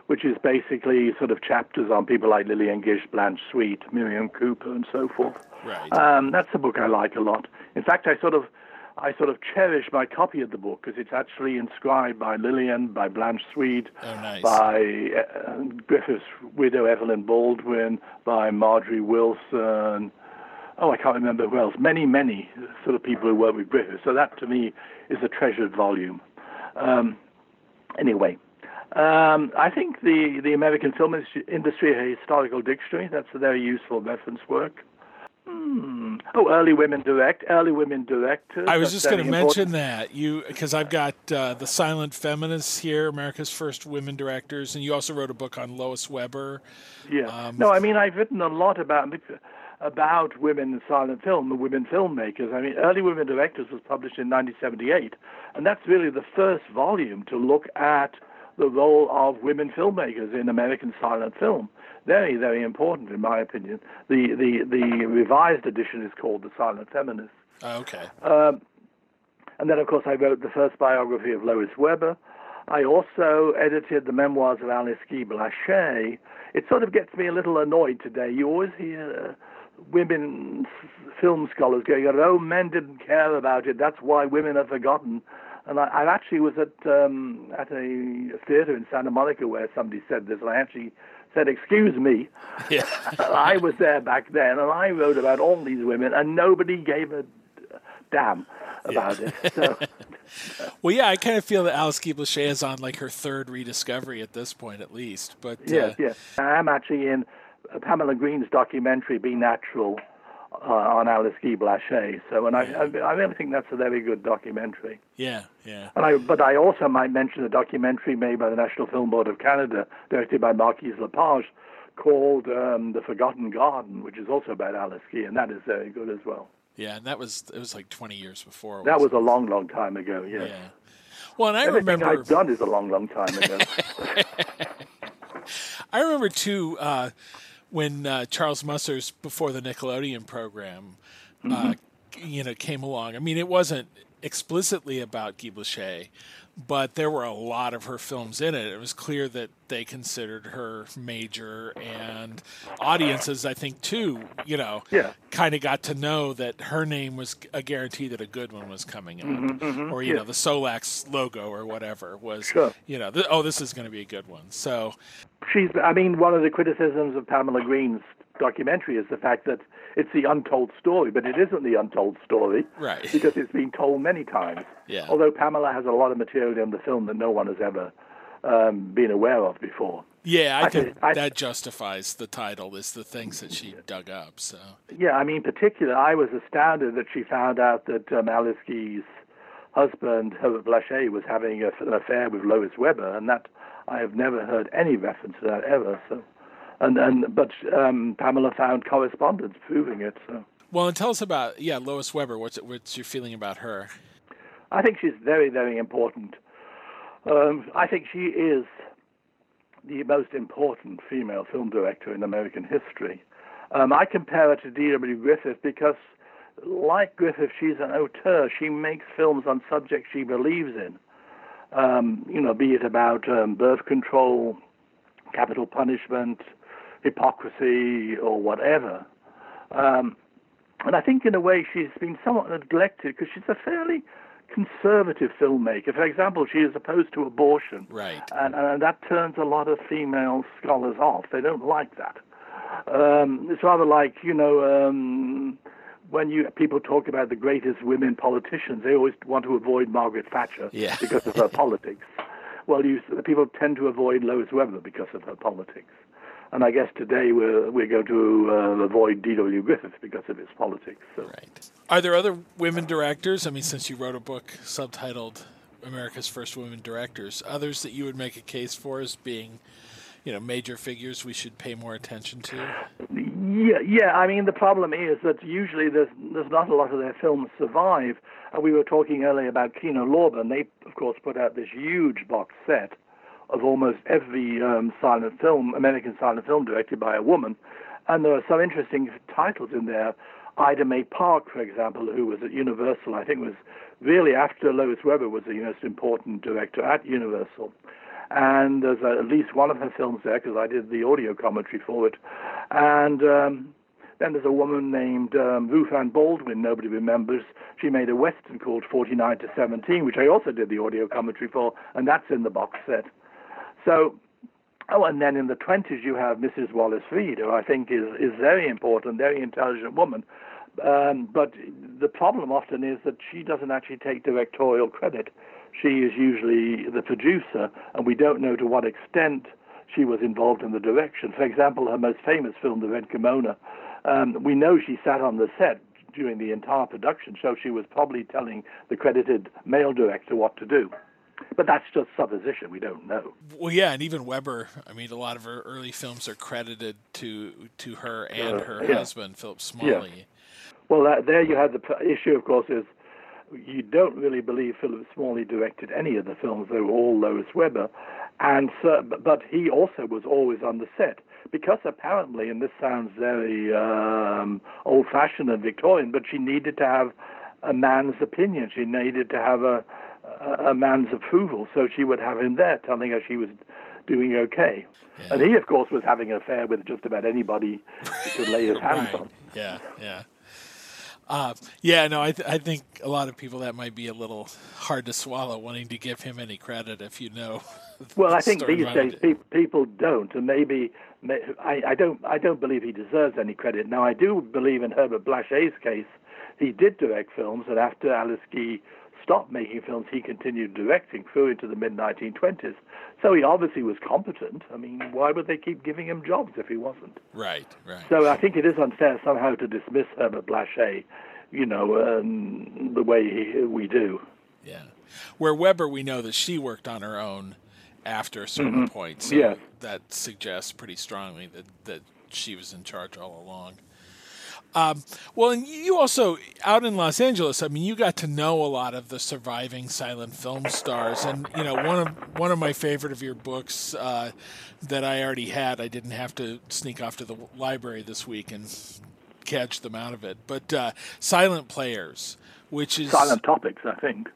Speaker 1: which is basically sort of chapters on people like Lillian Gish, Blanche Sweet, Miriam Cooper, and so forth.
Speaker 2: Right.
Speaker 1: Um, that's a book I like a lot. In fact, I sort of I sort of cherish my copy of the book because it's actually inscribed by Lillian, by Blanche Sweet,
Speaker 2: oh, nice.
Speaker 1: by uh, Griffith's widow Evelyn Baldwin, by Marjorie Wilson. Oh, I can't remember who else. Many, many sort of people who work with Griffith. So that to me is a treasured volume. Um, anyway, um, I think the, the American Film Industry Historical Dictionary, that's a very useful reference work. Hmm. Oh, early women direct, early women directors.
Speaker 2: I was just going to mention that you because I've got uh, the Silent Feminists here, America's first women directors, and you also wrote a book on Lois Weber.
Speaker 1: Yeah. Um, no, I mean I've written a lot about about women in silent film, the women filmmakers. I mean, early women directors was published in 1978, and that's really the first volume to look at the role of women filmmakers in American silent film very, very important in my opinion. The the the revised edition is called The Silent Feminist.
Speaker 2: Oh, okay.
Speaker 1: Um, and then, of course, I wrote the first biography of Lois Weber. I also edited the memoirs of Alice Guy Blaché. It sort of gets me a little annoyed today. You always hear uh, women film scholars going, "Oh, men didn't care about it. That's why women are forgotten." And I, I actually was at um, at a theater in Santa Monica where somebody said this, and I actually said, "Excuse me."
Speaker 2: Yeah.
Speaker 1: I was there back then, and I wrote about all these women, and nobody gave a damn about yeah. it. So.
Speaker 2: well, yeah, I kind of feel that Alice Guy is on like her third rediscovery at this point, at least. But
Speaker 1: yes, uh, yes, I'm actually in Pamela Green's documentary "Be Natural." Uh, on Alice Guy Blaché. So, and yeah. I, I, really think that's a very good documentary.
Speaker 2: Yeah, yeah.
Speaker 1: And I, but I also might mention a documentary made by the National Film Board of Canada, directed by Marquise Lepage, called um, The Forgotten Garden, which is also about Alice Guy, and that is very good as well.
Speaker 2: Yeah, and that was it was like 20 years before.
Speaker 1: That was a long, long time ago. Yeah.
Speaker 2: Yeah. Well, and I
Speaker 1: Everything
Speaker 2: remember
Speaker 1: I've done is a long, long time ago.
Speaker 2: I remember too. Uh, when uh, Charles Musser's before the Nickelodeon program, uh, mm-hmm. uh, you know, came along. I mean, it wasn't explicitly about Guy Blaché, but there were a lot of her films in it. It was clear that they considered her major, and audiences, I think, too, you know,
Speaker 1: yeah.
Speaker 2: kind of got to know that her name was a guarantee that a good one was coming out,
Speaker 1: mm-hmm, mm-hmm,
Speaker 2: or you
Speaker 1: yeah.
Speaker 2: know, the Solax logo or whatever was,
Speaker 1: sure.
Speaker 2: you know, th- oh, this is going to be a good one. So,
Speaker 1: she's. I mean, one of the criticisms of Pamela Green's documentary is the fact that it's the untold story, but it isn't the untold story,
Speaker 2: right?
Speaker 1: Because it's been told many times.
Speaker 2: Yeah.
Speaker 1: Although Pamela has a lot of material in the film that no one has ever um, been aware of before.
Speaker 2: Yeah, I,
Speaker 1: I
Speaker 2: think
Speaker 1: I-
Speaker 2: that justifies the title. Is the things that she dug up. So,
Speaker 1: Yeah, I mean, in particular, I was astounded that she found out that um, Alice husband, Herbert Blaché, was having a, an affair with Lois Weber, and that I have never heard any reference to that ever. So, and and but um, Pamela found correspondence proving it. So,
Speaker 2: well, and tell us about yeah, Lois Weber. What's what's your feeling about her?
Speaker 1: I think she's very, very important. Um, I think she is the most important female film director in American history. Um, I compare her to D.W. Griffith because, like Griffith, she's an auteur. She makes films on subjects she believes in. Um, you know, be it about um, birth control, capital punishment, hypocrisy, or whatever. Um, and I think, in a way, she's been somewhat neglected because she's a fairly conservative filmmaker. For example, she is opposed to abortion.
Speaker 2: Right.
Speaker 1: And, and that turns a lot of female scholars off. They don't like that. Um, it's rather like, you know, um, when you people talk about the greatest women politicians, they always want to avoid Margaret Thatcher
Speaker 2: Yeah.
Speaker 1: because of her politics. Well, you, people tend to avoid Lois Weber because of her politics. And I guess today we're, we're going to uh, avoid D.W. Griffith because of his politics. So.
Speaker 2: Right. Are there other women directors? I mean, since you wrote a book subtitled America's First Women Directors, others that you would make a case for as being, you know, major figures we should pay more attention to?
Speaker 1: Yeah, yeah. I mean, the problem is that usually there's there's not a lot of their films survive. Uh, we were talking earlier about Kino Lorber, and they, of course, put out this huge box set of almost every um, silent film, American silent film directed by a woman. And there are some interesting titles in there. Ida May Park, for example, who was at Universal, I think was really after Lois Weber was the most important director at Universal. And there's at least one of her films there because I did the audio commentary for it. And um, then there's a woman named um, Ruth Ann Baldwin, nobody remembers. She made a western called 49 to 17, which I also did the audio commentary for, and that's in the box set. So, oh, and then in the 20s you have Mrs. Wallace Reid, who I think is, is very important, very intelligent woman. Um, but the problem often is that she doesn't actually take directorial credit. She is usually the producer, and we don't know to what extent she was involved in the direction. For example, her most famous film, The Red Kimono, um, we know she sat on the set during the entire production, so she was probably telling the credited male director what to do. But that's just supposition. We don't know.
Speaker 2: Well, yeah, and even Weber. I mean, a lot of her early films are credited to to her and
Speaker 1: Uh,
Speaker 2: her
Speaker 1: yeah.
Speaker 2: husband, Philip Smalley. Yeah.
Speaker 1: Well, uh, there you have the issue, of course, is you don't really believe Philip Smalley directed any of the films. They were all Lois Weber. And so, but he also was always on the set because apparently, and this sounds very um, old-fashioned and Victorian, but she needed to have a man's opinion. She needed to have a, a, a man's approval, so she would have him there telling her she was doing okay. And he, of course, was having an affair with just about anybody he could lay his hands
Speaker 2: Right.
Speaker 1: on.
Speaker 2: Yeah, yeah. Uh, yeah, no, I, th- I think a lot of people that might be a little hard to swallow, wanting to give him any credit if you know.
Speaker 1: Well, I think these days pe- people don't, and maybe may, I, I don't. I don't believe he deserves any credit. Now, I do believe in Herbert Blaché's case, he did direct films, and after Alice Guy stopped making films, he continued directing through into the mid 1920s. So he obviously was competent. I mean, why would they keep giving him jobs if he wasn't?
Speaker 2: Right, right.
Speaker 1: So I think it is unfair somehow to dismiss Herbert Blaché, you know, um, the way he, we do.
Speaker 2: Yeah. Where Weber, we know that she worked on her own after a certain point. So
Speaker 1: Mm-hmm. Yeah.
Speaker 2: that suggests pretty strongly that, that she was in charge all along. Um, well, and you also out in Los Angeles. I mean, you got to know a lot of the surviving silent film stars, and you know one of one of my favorite of your books uh, that I already had. I didn't have to sneak off to the library this week and catch them out of it. But uh, Silent Players, which is
Speaker 1: Silent topics, I think.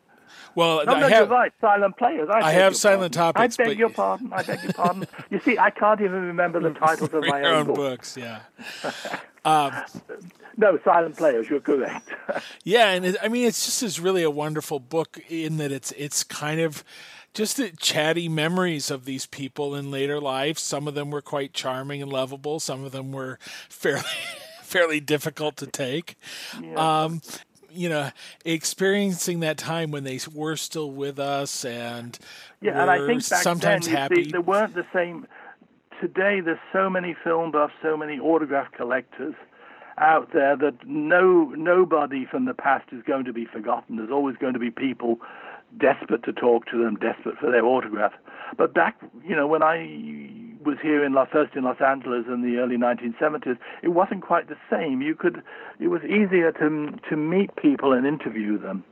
Speaker 2: Well,
Speaker 1: no,
Speaker 2: I
Speaker 1: no,
Speaker 2: have,
Speaker 1: you're right. Silent players. I,
Speaker 2: I have silent
Speaker 1: pardon.
Speaker 2: topics,
Speaker 1: I beg your pardon. I beg your pardon. you see, I can't even remember the titles of my
Speaker 2: your
Speaker 1: own
Speaker 2: own
Speaker 1: books.
Speaker 2: books. Yeah. Um,
Speaker 1: No, silent players. You're correct.
Speaker 2: Yeah, and it, I mean, it's just is really a wonderful book in that it's it's kind of just the chatty memories of these people in later life. Some of them were quite charming and lovable. Some of them were fairly fairly difficult to take. Um, you know, experiencing that time when they were still with us and
Speaker 1: Yeah, and I think
Speaker 2: sometimes
Speaker 1: then,
Speaker 2: happy.
Speaker 1: see, there weren't the same. Today, there's so many film buffs, so many autograph collectors out there that no nobody from the past is going to be forgotten. There's always going to be people desperate to talk to them, desperate for their autograph. But back, you know, when I was here in first in Los Angeles in the early 1970s, it wasn't quite the same. You could, it was easier to to meet people and interview them.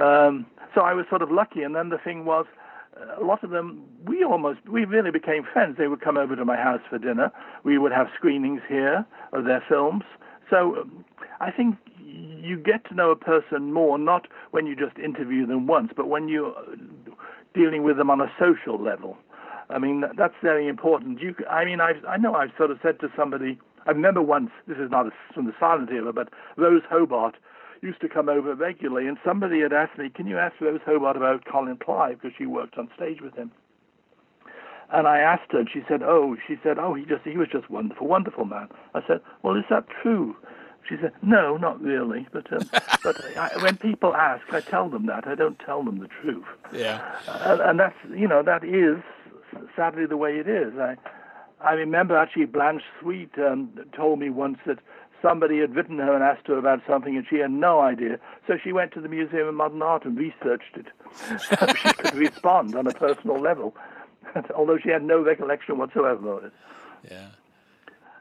Speaker 1: Um, so I was sort of lucky. And then the thing was, a lot of them, we almost, we really became friends. They would come over to my house for dinner. We would have screenings here of their films. So um, I think you get to know a person more, not when you just interview them once, but when you're dealing with them on a social level. I mean, that's very important. You, I mean, I, I know I've sort of said to somebody, I remember once, this is not from the silent era, but Rose Hobart used to come over regularly, and somebody had asked me, can you ask Rose Hobart about Colin Clive, because she worked on stage with him. And I asked her, and she said, "Oh, she said, oh, he just he was just wonderful, wonderful man." I said, "Well, is that true?" She said, "No, not really, but um, but I, when people ask, I tell them that. I don't tell them the truth."
Speaker 2: yeah.
Speaker 1: and, and that's you know that is sadly the way it is. I I remember actually Blanche Sweet um, told me once that somebody had written her and asked her about something and she had no idea. So she went to the Museum of Modern Art and researched it. so she could respond on a personal level, although she had no recollection whatsoever of it.
Speaker 2: Yeah.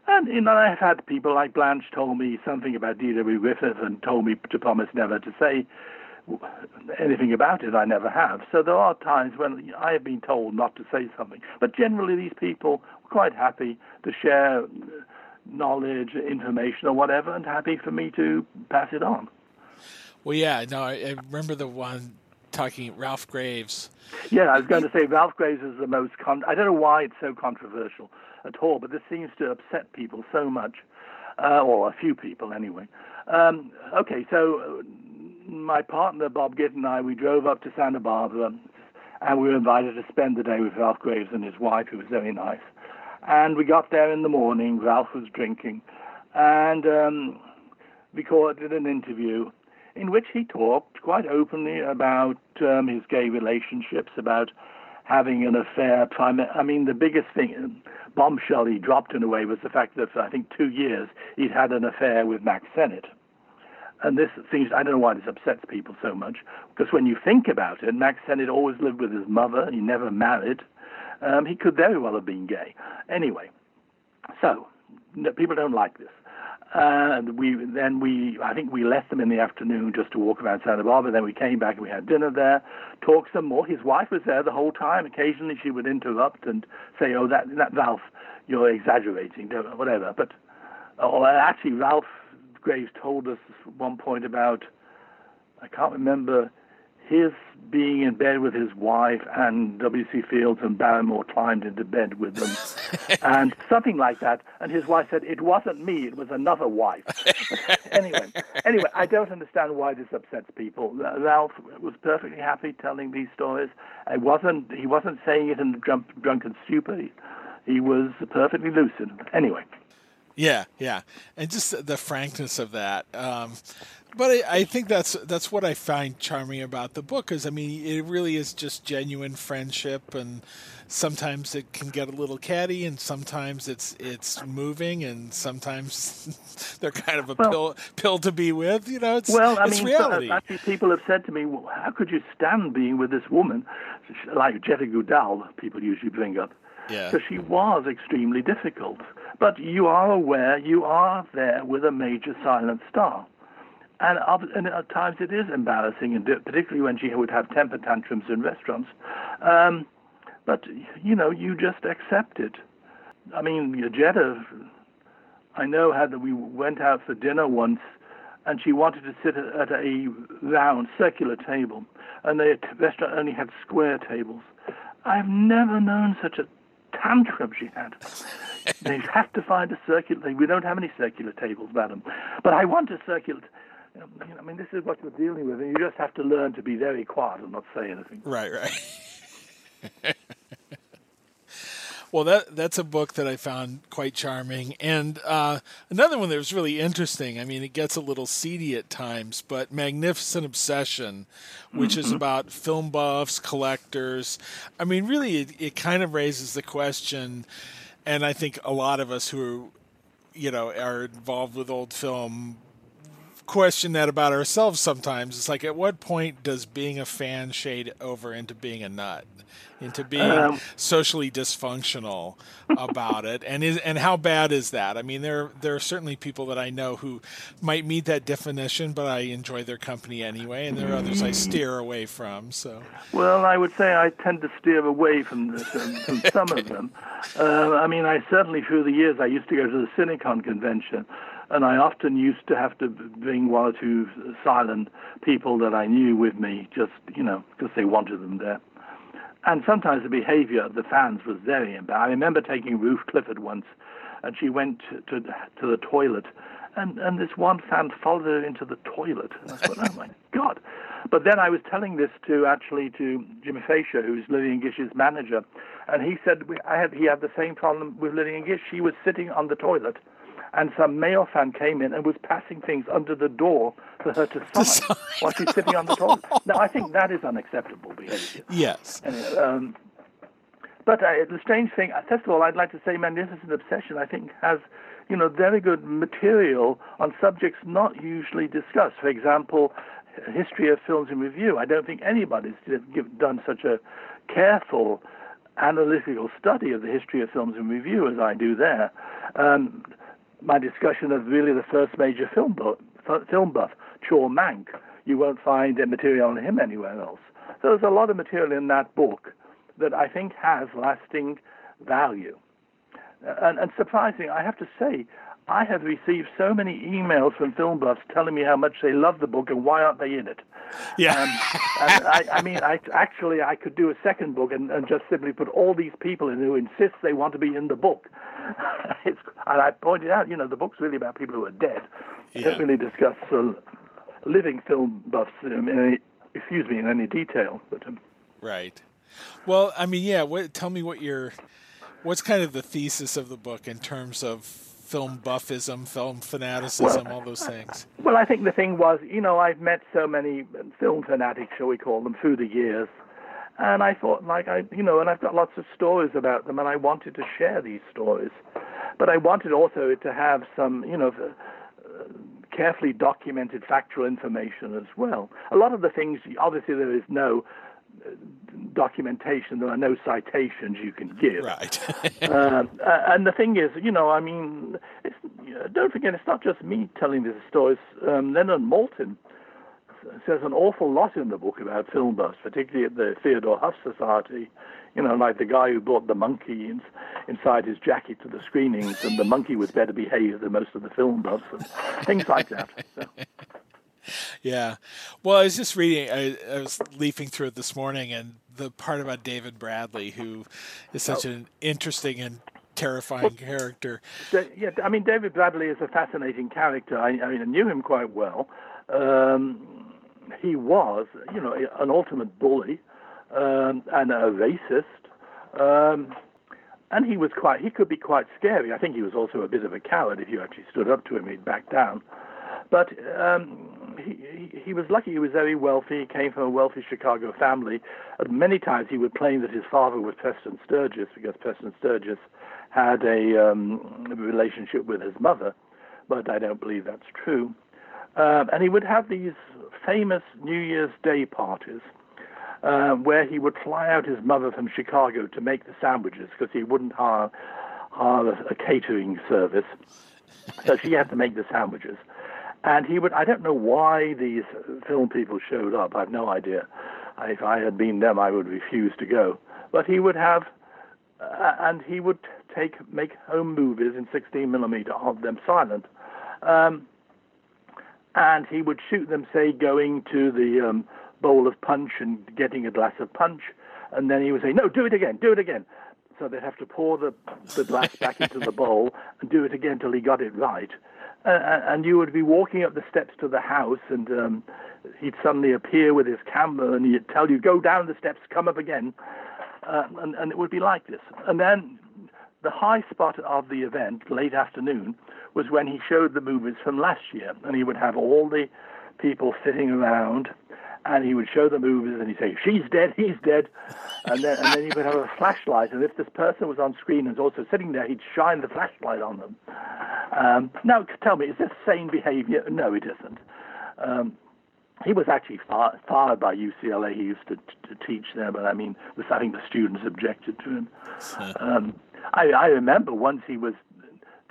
Speaker 1: And you know, I've had people like Blanche told me something about D.W. Griffith and told me to promise never to say anything about it. I never have. So there are times when I have been told not to say something. But generally, these people were quite happy to share knowledge, information, or whatever, and happy for me to pass it on.
Speaker 2: Well, yeah. No, I, I remember the one talking Ralph Graves.
Speaker 1: Yeah, I was going to say Ralph Graves is the most. Con- I don't know why it's so controversial at all, but this seems to upset people so much, uh, or a few people anyway. Um, okay, so uh, my partner Bob Gitt and I we drove up to Santa Barbara, and we were invited to spend the day with Ralph Graves and his wife, who was very nice. And we got there in the morning. Ralph was drinking, and um, recorded an interview in which he talked quite openly about um, his gay relationships, about having an affair. I mean, the biggest thing, bombshell he dropped in a way, was the fact that for I think two years he'd had an affair with Mack Sennett. And this seems, I don't know why this upsets people so much, because when you think about it, Mack Sennett always lived with his mother, he never married. Um, he could very well have been gay. Anyway, so no, people don't like this. And we then we I think we left them in the afternoon just to walk around Santa Barbara. Then we came back and we had dinner there, talked some more. His wife was there the whole time. Occasionally she would interrupt and say, "Oh, that that Ralph, you're exaggerating," whatever. But oh, actually, Ralph Graves told us one point about I can't remember his being in bed with his wife and W.C. Fields and Barrymore climbed into bed with them and something like that. And his wife said, it wasn't me, it was another wife. anyway, anyway, I don't understand why this upsets people. Ralph was perfectly happy telling these stories. I wasn't, he wasn't saying it in a drunk, drunken stupor. He, he was perfectly lucid. Anyway.
Speaker 2: Yeah, yeah, and just the frankness of that. Um, but I, I think that's that's what I find charming about the book is I mean it really is just genuine friendship and sometimes it can get a little catty and sometimes it's it's moving and sometimes they're kind of a
Speaker 1: Well-
Speaker 2: pill pill to be with you know? It's
Speaker 1: Well, I
Speaker 2: it's
Speaker 1: mean,
Speaker 2: reality.
Speaker 1: so- actually, people have said to me, well, "How could you stand being with this woman, like Jetta Goudal?" People usually bring up,
Speaker 2: yeah.
Speaker 1: Because she was extremely difficult. But you are aware you are there with a major silent star, and, and at times it is embarrassing, and particularly when she would have temper tantrums in restaurants. Um, but you know, you just accept it. I mean, Jetta, I know had we went out for dinner once and she wanted to sit at a round, circular table, and the restaurant only had square tables. I've never known such a tantrum she had. they have to find a circular. We don't have any circular tables, madam. But I want a circular. You know, I mean, this is what you're dealing with, and you just have to learn to be very quiet and not say anything.
Speaker 2: Right, right. Well, that that's a book that I found quite charming, and uh, another one that was really interesting. I mean, it gets a little seedy at times, but Magnificent Obsession, which mm-hmm. is about film buffs, collectors. I mean, really, it, it kind of raises the question, and I think a lot of us who, you know, are involved with old film question that about ourselves sometimes. It's like, at what point does being a fan shade over into being a nut? into being um, socially dysfunctional about it and is and how bad is that i mean there there are certainly people that i know who might meet that definition but i enjoy their company anyway and there are others i steer away from so
Speaker 1: well i would say i tend to steer away from, this, from some of them uh, i mean i certainly through the years i used to go to the cinecon convention and I often used to have to bring one or two silent people that I knew with me, just you know, because they wanted them there and sometimes the behavior of the fans was very embarrassing. I remember taking Ruth Clifford once, and she went to to the toilet, and and this one fan followed her into the toilet. And I thought, oh my God! But then I was telling this to actually to Jimmy Frasher, who's Lillian Gish's manager, and he said I had he had the same problem with Lillian Gish. She was sitting on the toilet and some male fan came in and was passing things under the door for her to sign while she's sitting on the toilet. Now, I think that is unacceptable behavior.
Speaker 2: Yes.
Speaker 1: And, um, but uh, the strange thing, uh, first of all, I'd like to say Magnificent Obsession, I think, has you know very good material on subjects not usually discussed. For example, history of films in review. I don't think anybody's done such a careful analytical study of the history of films in review as I do there. Um, my discussion of really the first major film buff, film buff, Chaw Mank. You won't find material on him anywhere else. So there's a lot of material in that book that I think has lasting value. And, and surprising, I have to say, I have received so many emails from film buffs telling me how much they love the book and why aren't they in it.
Speaker 2: Yeah.
Speaker 1: Um, and I, I, mean, I actually I could do a second book and, and just simply put all these people in who insist they want to be in the book. and I pointed out, you know, the book's really about people who are dead. Yeah. It doesn't really discuss uh, living film buffs in any, excuse me, in any detail. But um,
Speaker 2: right. Well, I mean, yeah. What? Tell me what your, what's kind of the thesis of the book in terms of film buffism, film fanaticism, well, all those things?
Speaker 1: Well, I think the thing was, you know, I've met so many film fanatics, shall we call them, through the years. And I thought, like, I, you know, and I've got lots of stories about them, and I wanted to share these stories. But I wanted also to have some, you know, uh, carefully documented factual information as well. A lot of the things, obviously, there is no documentation. There are no citations you can give.
Speaker 2: Right.
Speaker 1: uh, and the thing is, you know, I mean, don't forget, it's not just me telling these stories. Um, Leonard Maltin says an awful lot in the book about film buffs, particularly at the Theodore Huff Society. You know, like the guy who brought the monkey in, inside his jacket to the screenings, and the monkey was better behaved than most of the film buffs, and things like that. So.
Speaker 2: Yeah. Well, I was just reading, I, I, was leafing through it this morning, and the part about David Bradley, who is such oh. an interesting and terrifying well, character.
Speaker 1: yeah, I mean, David Bradley is a fascinating character. I, I mean, I knew him quite well. Um, he was, you know, an ultimate bully um, and a racist. Um, and he was quite, he could be quite scary. I think he was also a bit of a coward. If you actually stood up to him, he'd back down. But um, he, he was lucky. He was very wealthy. He came from a wealthy Chicago family. And many times he would claim that his father was Preston Sturges because Preston Sturges had a um, relationship with his mother, but I don't believe that's true. Um, and he would have these famous New Year's Day parties uh, where he would fly out his mother from Chicago to make the sandwiches because he wouldn't hire, hire a, a catering service. So she had to make the sandwiches. And he would, I don't know why these film people showed up. I have no idea. If I had been them, I would refuse to go. But he would have, uh, and he would take, make home movies in 16 millimeter of them silent. Um, and he would shoot them, say, going to the um, bowl of punch and getting a glass of punch, and then he would say, "No, do it again, do it again." So they'd have to pour the, the glass back into the bowl and do it again till he got it right. And you would be walking up the steps to the house, and um, he'd suddenly appear with his camera, and he'd tell you, "Go down the steps, come up again," uh, and, and it would be like this. And then the high spot of the event, late afternoon, was when he showed the movies from last year, and he would have all the people sitting around, and he would show the movies, and he'd say, "She's dead, he's dead," and then and then he would have a flashlight, and if this person was on screen and was also sitting there, he'd shine the flashlight on them. Um, now, tell me, is this sane behavior? No, it isn't. Um, he was actually far, fired by UCLA. He used to, to teach there, but I mean, I think the students objected to him. Um, I, I remember once he was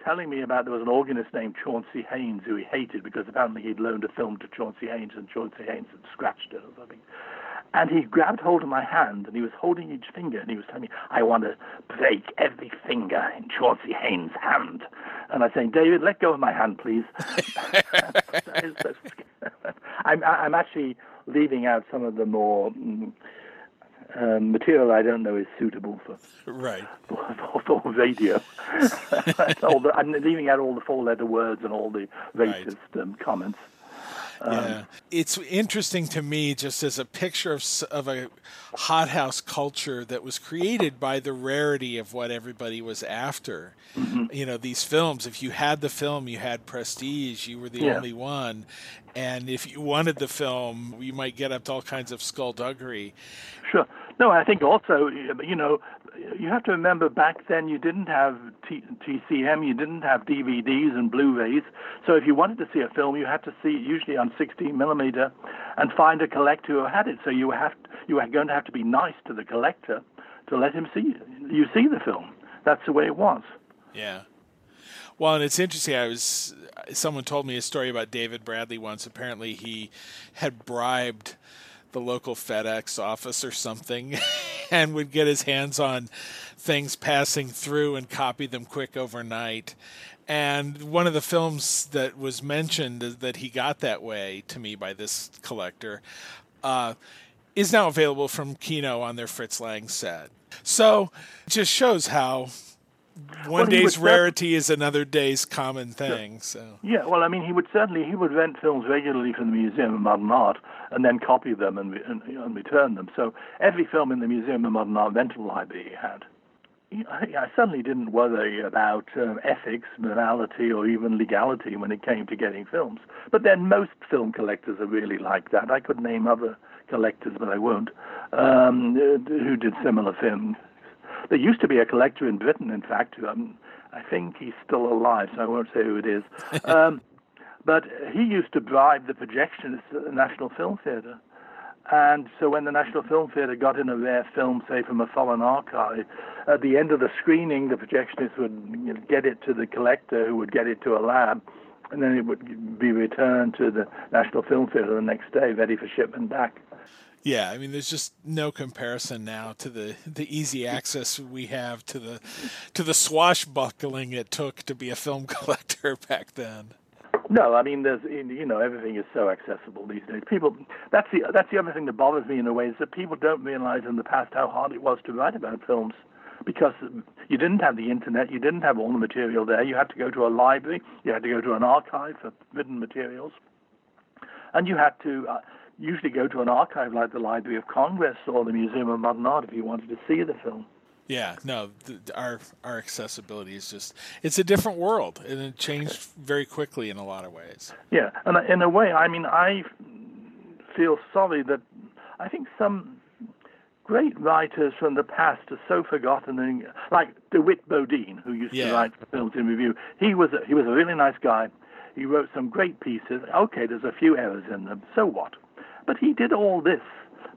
Speaker 1: telling me about there was an organist named Chauncey Haynes who he hated because apparently he'd loaned a film to Chauncey Haynes and Chauncey Haynes had scratched it or something. And he grabbed hold of my hand and he was holding each finger and he was telling me, I want to break every finger in Chauncey Haynes' hand. And I was saying, David, let go of my hand, please. I'm, I'm actually leaving out some of the more mm, um, material I don't know is suitable for
Speaker 2: right
Speaker 1: for, for radio. the, I'm leaving out all the four-letter words and all the racist right. um, comments.
Speaker 2: Um, yeah, it's interesting to me just as a picture of of a hothouse culture that was created by the rarity of what everybody was after. Mm-hmm. You know, these films. If you had the film, you had prestige. You were the yeah. only one, and if you wanted the film, you might get up to all kinds of skullduggery.
Speaker 1: Sure. No, I think also, you know, you have to remember back then you didn't have T- TCM, you didn't have DVDs and Blu-rays. So if you wanted to see a film, you had to see it usually on 16 millimeter, and find a collector who had it. So you have you are going to have to be nice to the collector to let him see you see the film. That's the way it was.
Speaker 2: Yeah. Well, and it's interesting. I was someone told me a story about David Bradley once. Apparently, he had bribed the local FedEx office or something and would get his hands on things passing through and copy them quick overnight. And one of the films that was mentioned that he got that way to me by this collector uh, is now available from Kino on their Fritz Lang set. So it just shows how one day's rarity is another day's common thing.
Speaker 1: Yeah.
Speaker 2: So
Speaker 1: yeah, well, I mean, he would certainly he would rent films regularly from the Museum of Modern Art and then copy them and, and, and return them. So every film in the Museum of Modern Art rental library he had. I, certainly didn't worry about um, ethics, morality, or even legality when it came to getting films. But then most film collectors are really like that. I could name other collectors, but I won't, um, who did similar films there used to be a collector in Britain, in fact. Um, I think he's still alive, so I won't say who it is. Um, but he used to bribe the projectionists at the National Film Theatre. And so when the National Film Theatre got in a rare film, say from a foreign archive, at the end of the screening, the projectionist would get it to the collector, who would get it to a lab, and then it would be returned to the National Film Theatre the next day, ready for shipment back.
Speaker 2: Yeah, I mean, there's just no comparison now to the, the easy access we have to the to the swashbuckling it took to be a film collector back then.
Speaker 1: No, I mean, there's you know everything is so accessible these days. People, that's the that's the other thing that bothers me in a way is that people don't realize in the past how hard it was to write about films because you didn't have the internet, you didn't have all the material there. You had to go to a library, you had to go to an archive for written materials, and you had to. Uh, usually go to an archive like the Library of Congress or the Museum of Modern Art if you wanted to see the film.
Speaker 2: Yeah, no, our our accessibility is just it's a different world, and it changed very quickly in a lot of ways.
Speaker 1: Yeah, and in a way, I mean, I feel sorry that I think some great writers from the past are so forgotten, like DeWitt Bodeen, who used yeah. to write films in review. He was a, he was a really nice guy. He wrote some great pieces. Okay, there's a few errors in them. So what? But he did all this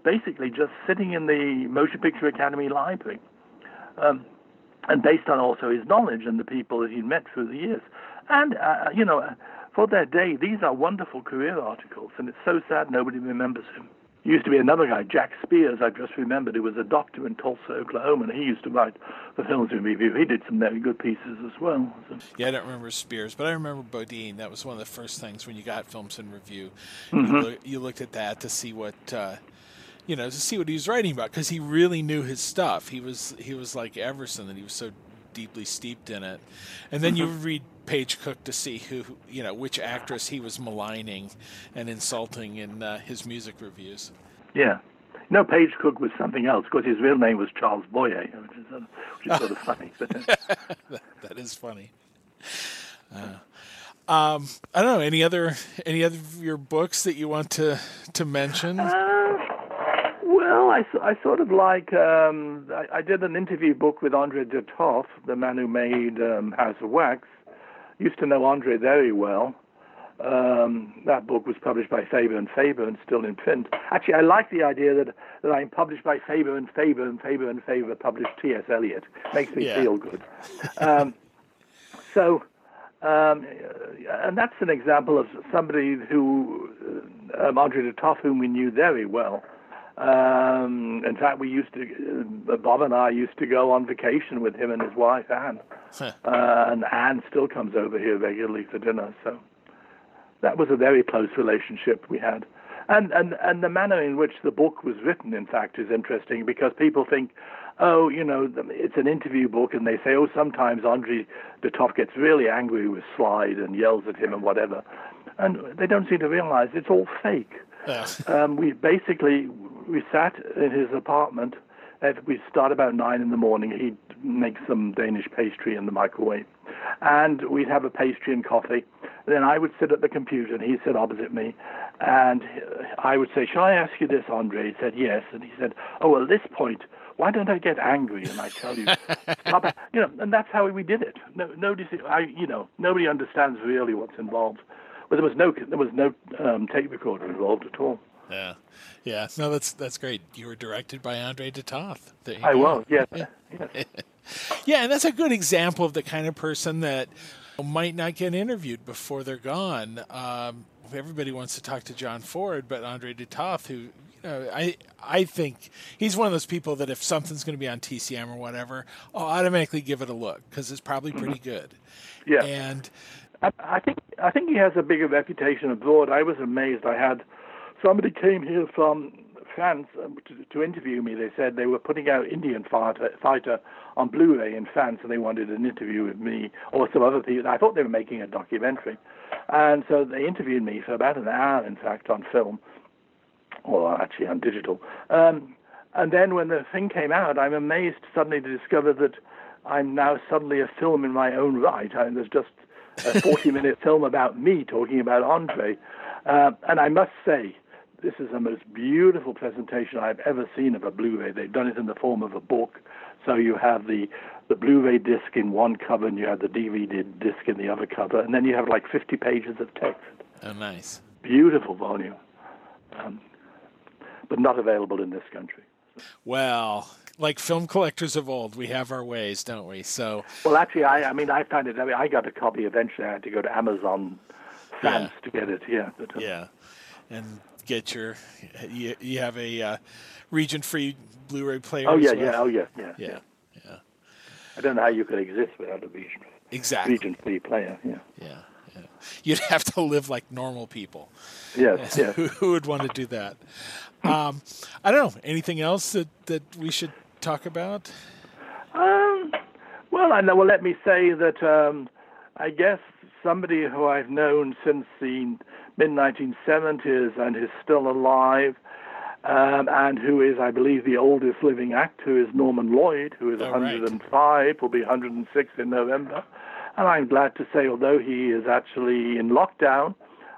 Speaker 1: basically just sitting in the Motion Picture Academy library. Um, and based on also his knowledge and the people that he'd met through the years. And, uh, you know, for their day, these are wonderful career articles, and it's so sad nobody remembers him. Used to be another guy, Jack Spears, I just remembered, who was a doctor in Tulsa, Oklahoma, and he used to write the films in review. He did some very good pieces as well. So.
Speaker 2: Yeah, I don't remember Spears, but I remember Bodeen. That was one of the first things when you got films in review. Mm-hmm. You, look, you, looked at that to see what. Uh, you know, to see what he was writing about because he really knew his stuff. He was he was like Everson, that he was so deeply steeped in it. And then you read Page Cook to see who, you know, which actress he was maligning and insulting in uh, his music reviews.
Speaker 1: Yeah. No, Page Cook was something else because his real name was Charles Boyer, which is, uh, which is sort of funny.
Speaker 2: That, that is funny. Uh, um, I don't know any other any other of your books that you want to to mention.
Speaker 1: Uh, well, I, I sort of like um, I, I did an interview book with Andre de Toth, the man who made um, House of Wax. Used to know Andre very well. Um, that book was published by Faber and Faber and still in print. Actually, I like the idea that, that I'm published by Faber and Faber and Faber and Faber published T.S. Eliot. Makes me yeah. feel good. Um, so, um, and that's an example of somebody who, um, Andre de Toth, whom we knew very well. Um, in fact, we used to, uh, Bob and I used to go on vacation with him and his wife, Anne. uh, and Anne still comes over here regularly for dinner. So that was a very close relationship we had. And, and, and the manner in which the book was written, in fact, is interesting because people think, oh, you know, it's an interview book, and they say, oh, sometimes Andre de Toth gets really angry with Slide and yells at him and whatever. And they don't seem to realize it's all fake. Yes. Um, we basically we sat in his apartment. We start about nine in the morning. He'd make some Danish pastry in the microwave, and we'd have a pastry and coffee. Then I would sit at the computer, and he'd sit opposite me, and I would say, "Shall I ask you this, Andre?" He said, "Yes," and he said, "Oh, at this point." Why don't I get angry? And I tell you. You know, and that's how we did it. No, nobody, I, you know, nobody understands really what's involved. But there was no, there was no um, tape recorder involved at all.
Speaker 2: Yeah, yeah. No, that's that's great. You were directed by Andre de Toth.
Speaker 1: I go. was. Yes.
Speaker 2: Yeah. yeah, and that's a good example of the kind of person that might not get interviewed before they're gone. Um, everybody wants to talk to John Ford, but Andre de Toth, who you know, I I think he's one of those people that if something's going to be on TCM or whatever, I'll automatically give it a look because it's probably mm-hmm. pretty good.
Speaker 1: Yeah,
Speaker 2: and
Speaker 1: I, I think I think he has a bigger reputation abroad. I was amazed. I had somebody came here from France um, to, to, interview me. They said they were putting out Indian Fighter, Fighter on Blu-ray in France, and they wanted an interview with me or some other people. I thought they were making a documentary, and so they interviewed me for about an hour, in fact, on film, or actually on digital. Um, and then when the thing came out, I'm amazed suddenly to discover that I'm now suddenly a film in my own right. I, there's just a 40-minute film about me talking about Andre, uh, and I must say this is the most beautiful presentation I've ever seen of a Blu-ray. They've done it in the form of a book. So you have the, the Blu-ray disc in one cover and you have the DVD disc in the other cover, and then you have like 50 pages of text.
Speaker 2: Oh, nice.
Speaker 1: Beautiful volume. Um, but not available in this country.
Speaker 2: Well, like film collectors of old, we have our ways, don't we? So.
Speaker 1: Well, actually, I, I mean, I found it. I mean, I got a copy eventually. I had to go to Amazon France yeah. to get it. Yeah. But,
Speaker 2: uh, yeah, and get your you, you have a uh, region free Blu-ray player.
Speaker 1: Oh yeah,
Speaker 2: well?
Speaker 1: yeah, oh yeah, yeah,
Speaker 2: yeah, yeah.
Speaker 1: I don't know how you could exist without a region
Speaker 2: exactly
Speaker 1: region free player.
Speaker 2: Yeah. Yeah. Yeah. You'd have to live like normal people.
Speaker 1: Yes, yes.
Speaker 2: Who, who would want to do that? Um, I don't know. Anything else that, that we should talk about?
Speaker 1: Um, well, I know. Well, let me say that um, I guess somebody who I've known since the mid 1970s and is still alive, um, and who is, I believe, the oldest living actor is Norman Lloyd, who is oh, 105, right. will be 106 in November. And I'm glad to say, although he is actually in lockdown,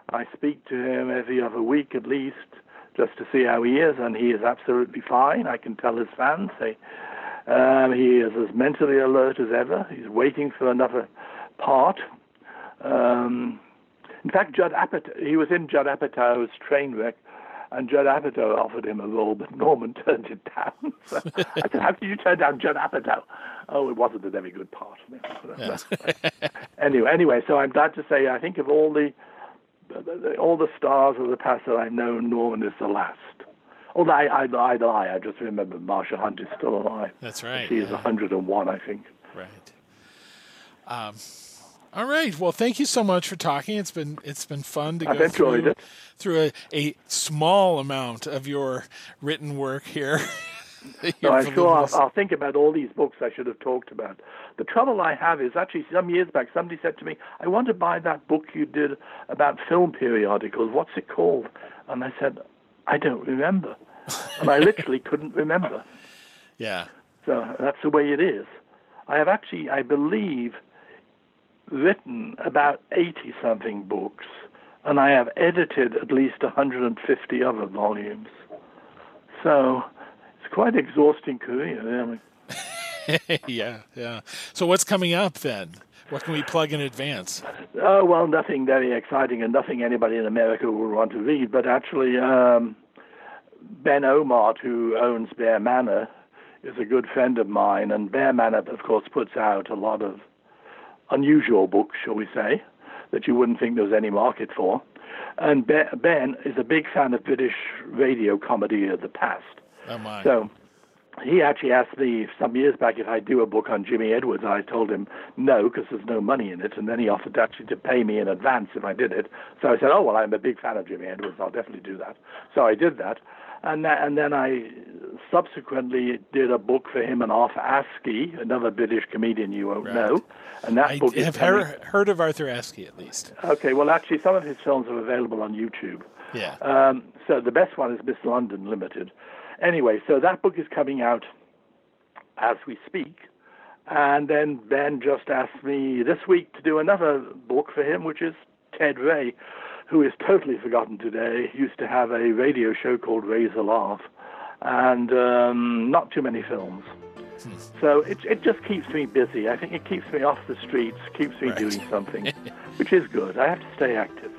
Speaker 1: I speak to him every other week at least just to see how he is, and he is absolutely fine. I can tell his fans. They, um, he is as mentally alert as ever. He's waiting for another part. Um, in fact, Judd Apatow, he was in Judd Apatow's Trainwreck, and Judd Apatow offered him a role, but Norman turned it down. So I said, "How did you turn down Judd Apatow?" Oh, it wasn't a very good part. Yes. anyway, anyway, so I'm glad to say I think of all the all the stars of the past that I've known, Norman is the last. Although I, I, I lie, I just remember Marsha Hunt is still alive.
Speaker 2: That's right.
Speaker 1: She is
Speaker 2: yeah.
Speaker 1: 101, I think.
Speaker 2: Right. Um, all right. Well, thank you so much for talking. It's been it's been fun to
Speaker 1: I've
Speaker 2: go through
Speaker 1: it.
Speaker 2: through a, a small amount of your written work here. Your
Speaker 1: I'm sure I'll, I'll think about all these books I should have talked about. The trouble I have is actually some years back somebody said to me, I want to buy that book you did about film periodicals. What's it called? And I said, I don't remember. And I literally couldn't remember.
Speaker 2: yeah.
Speaker 1: So that's the way it is. I have actually, I believe, written about 80 something books, and I have edited at least 150 other volumes. So it's quite an exhausting career, really.
Speaker 2: yeah. Yeah. So what's coming up then? What can we plug in advance?
Speaker 1: Oh, well, nothing very exciting and nothing anybody in America will want to read, but actually, um, Ben Ohmart, who owns Bear Manor, is a good friend of mine, and Bear Manor, of course, puts out a lot of unusual books, shall we say, that you wouldn't think there was any market for. And Ben is a big fan of British radio comedy of the past.
Speaker 2: Oh my.
Speaker 1: So he actually asked me some years back if I'd do a book on Jimmy Edwards. I told him no because there's no money in it, and then he offered actually to pay me in advance if I did it. So I said, oh well, I'm a big fan of Jimmy Edwards. I'll definitely do that. So I did that, and that, and then I subsequently did a book for him and Arthur Askey, another British comedian you won't
Speaker 2: Right.
Speaker 1: know, and that
Speaker 2: I
Speaker 1: book is
Speaker 2: have heard, heard of Arthur Askey at least.
Speaker 1: Okay, well actually some of his films are available on YouTube.
Speaker 2: Yeah.
Speaker 1: Um, so the best one is Miss London Limited. Anyway, so that book is coming out as we speak. And then Ben just asked me this week to do another book for him, which is Ted Ray, who is totally forgotten today. Used to have a radio show called Ray's a Laugh, and um, not too many films. So it, it just keeps me busy. I think it keeps me off the streets, keeps me
Speaker 2: Right.
Speaker 1: doing something, which is good. I have to stay active.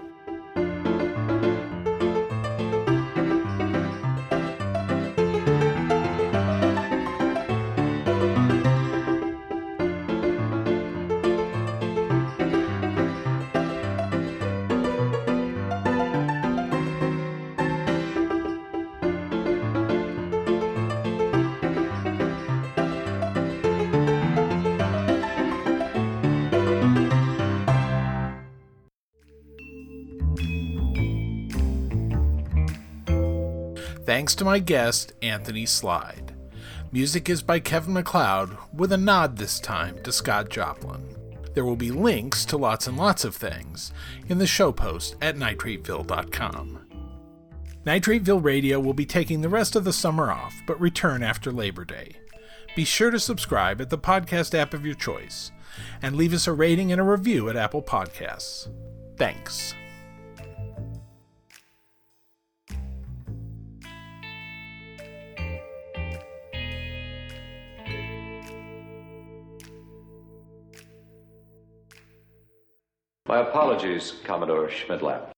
Speaker 2: Thanks to my guest, Anthony Slide. Music is by Kevin MacLeod, with a nod this time to Scott Joplin. There will be links to lots and lots of things in the show post at nitrateville.com. Nitrateville Radio will be taking the rest of the summer off, but return after Labor Day. Be sure to subscribe at the podcast app of your choice, and leave us a rating and a review at Apple Podcasts. Thanks.
Speaker 3: My apologies, Commodore Schmidlap.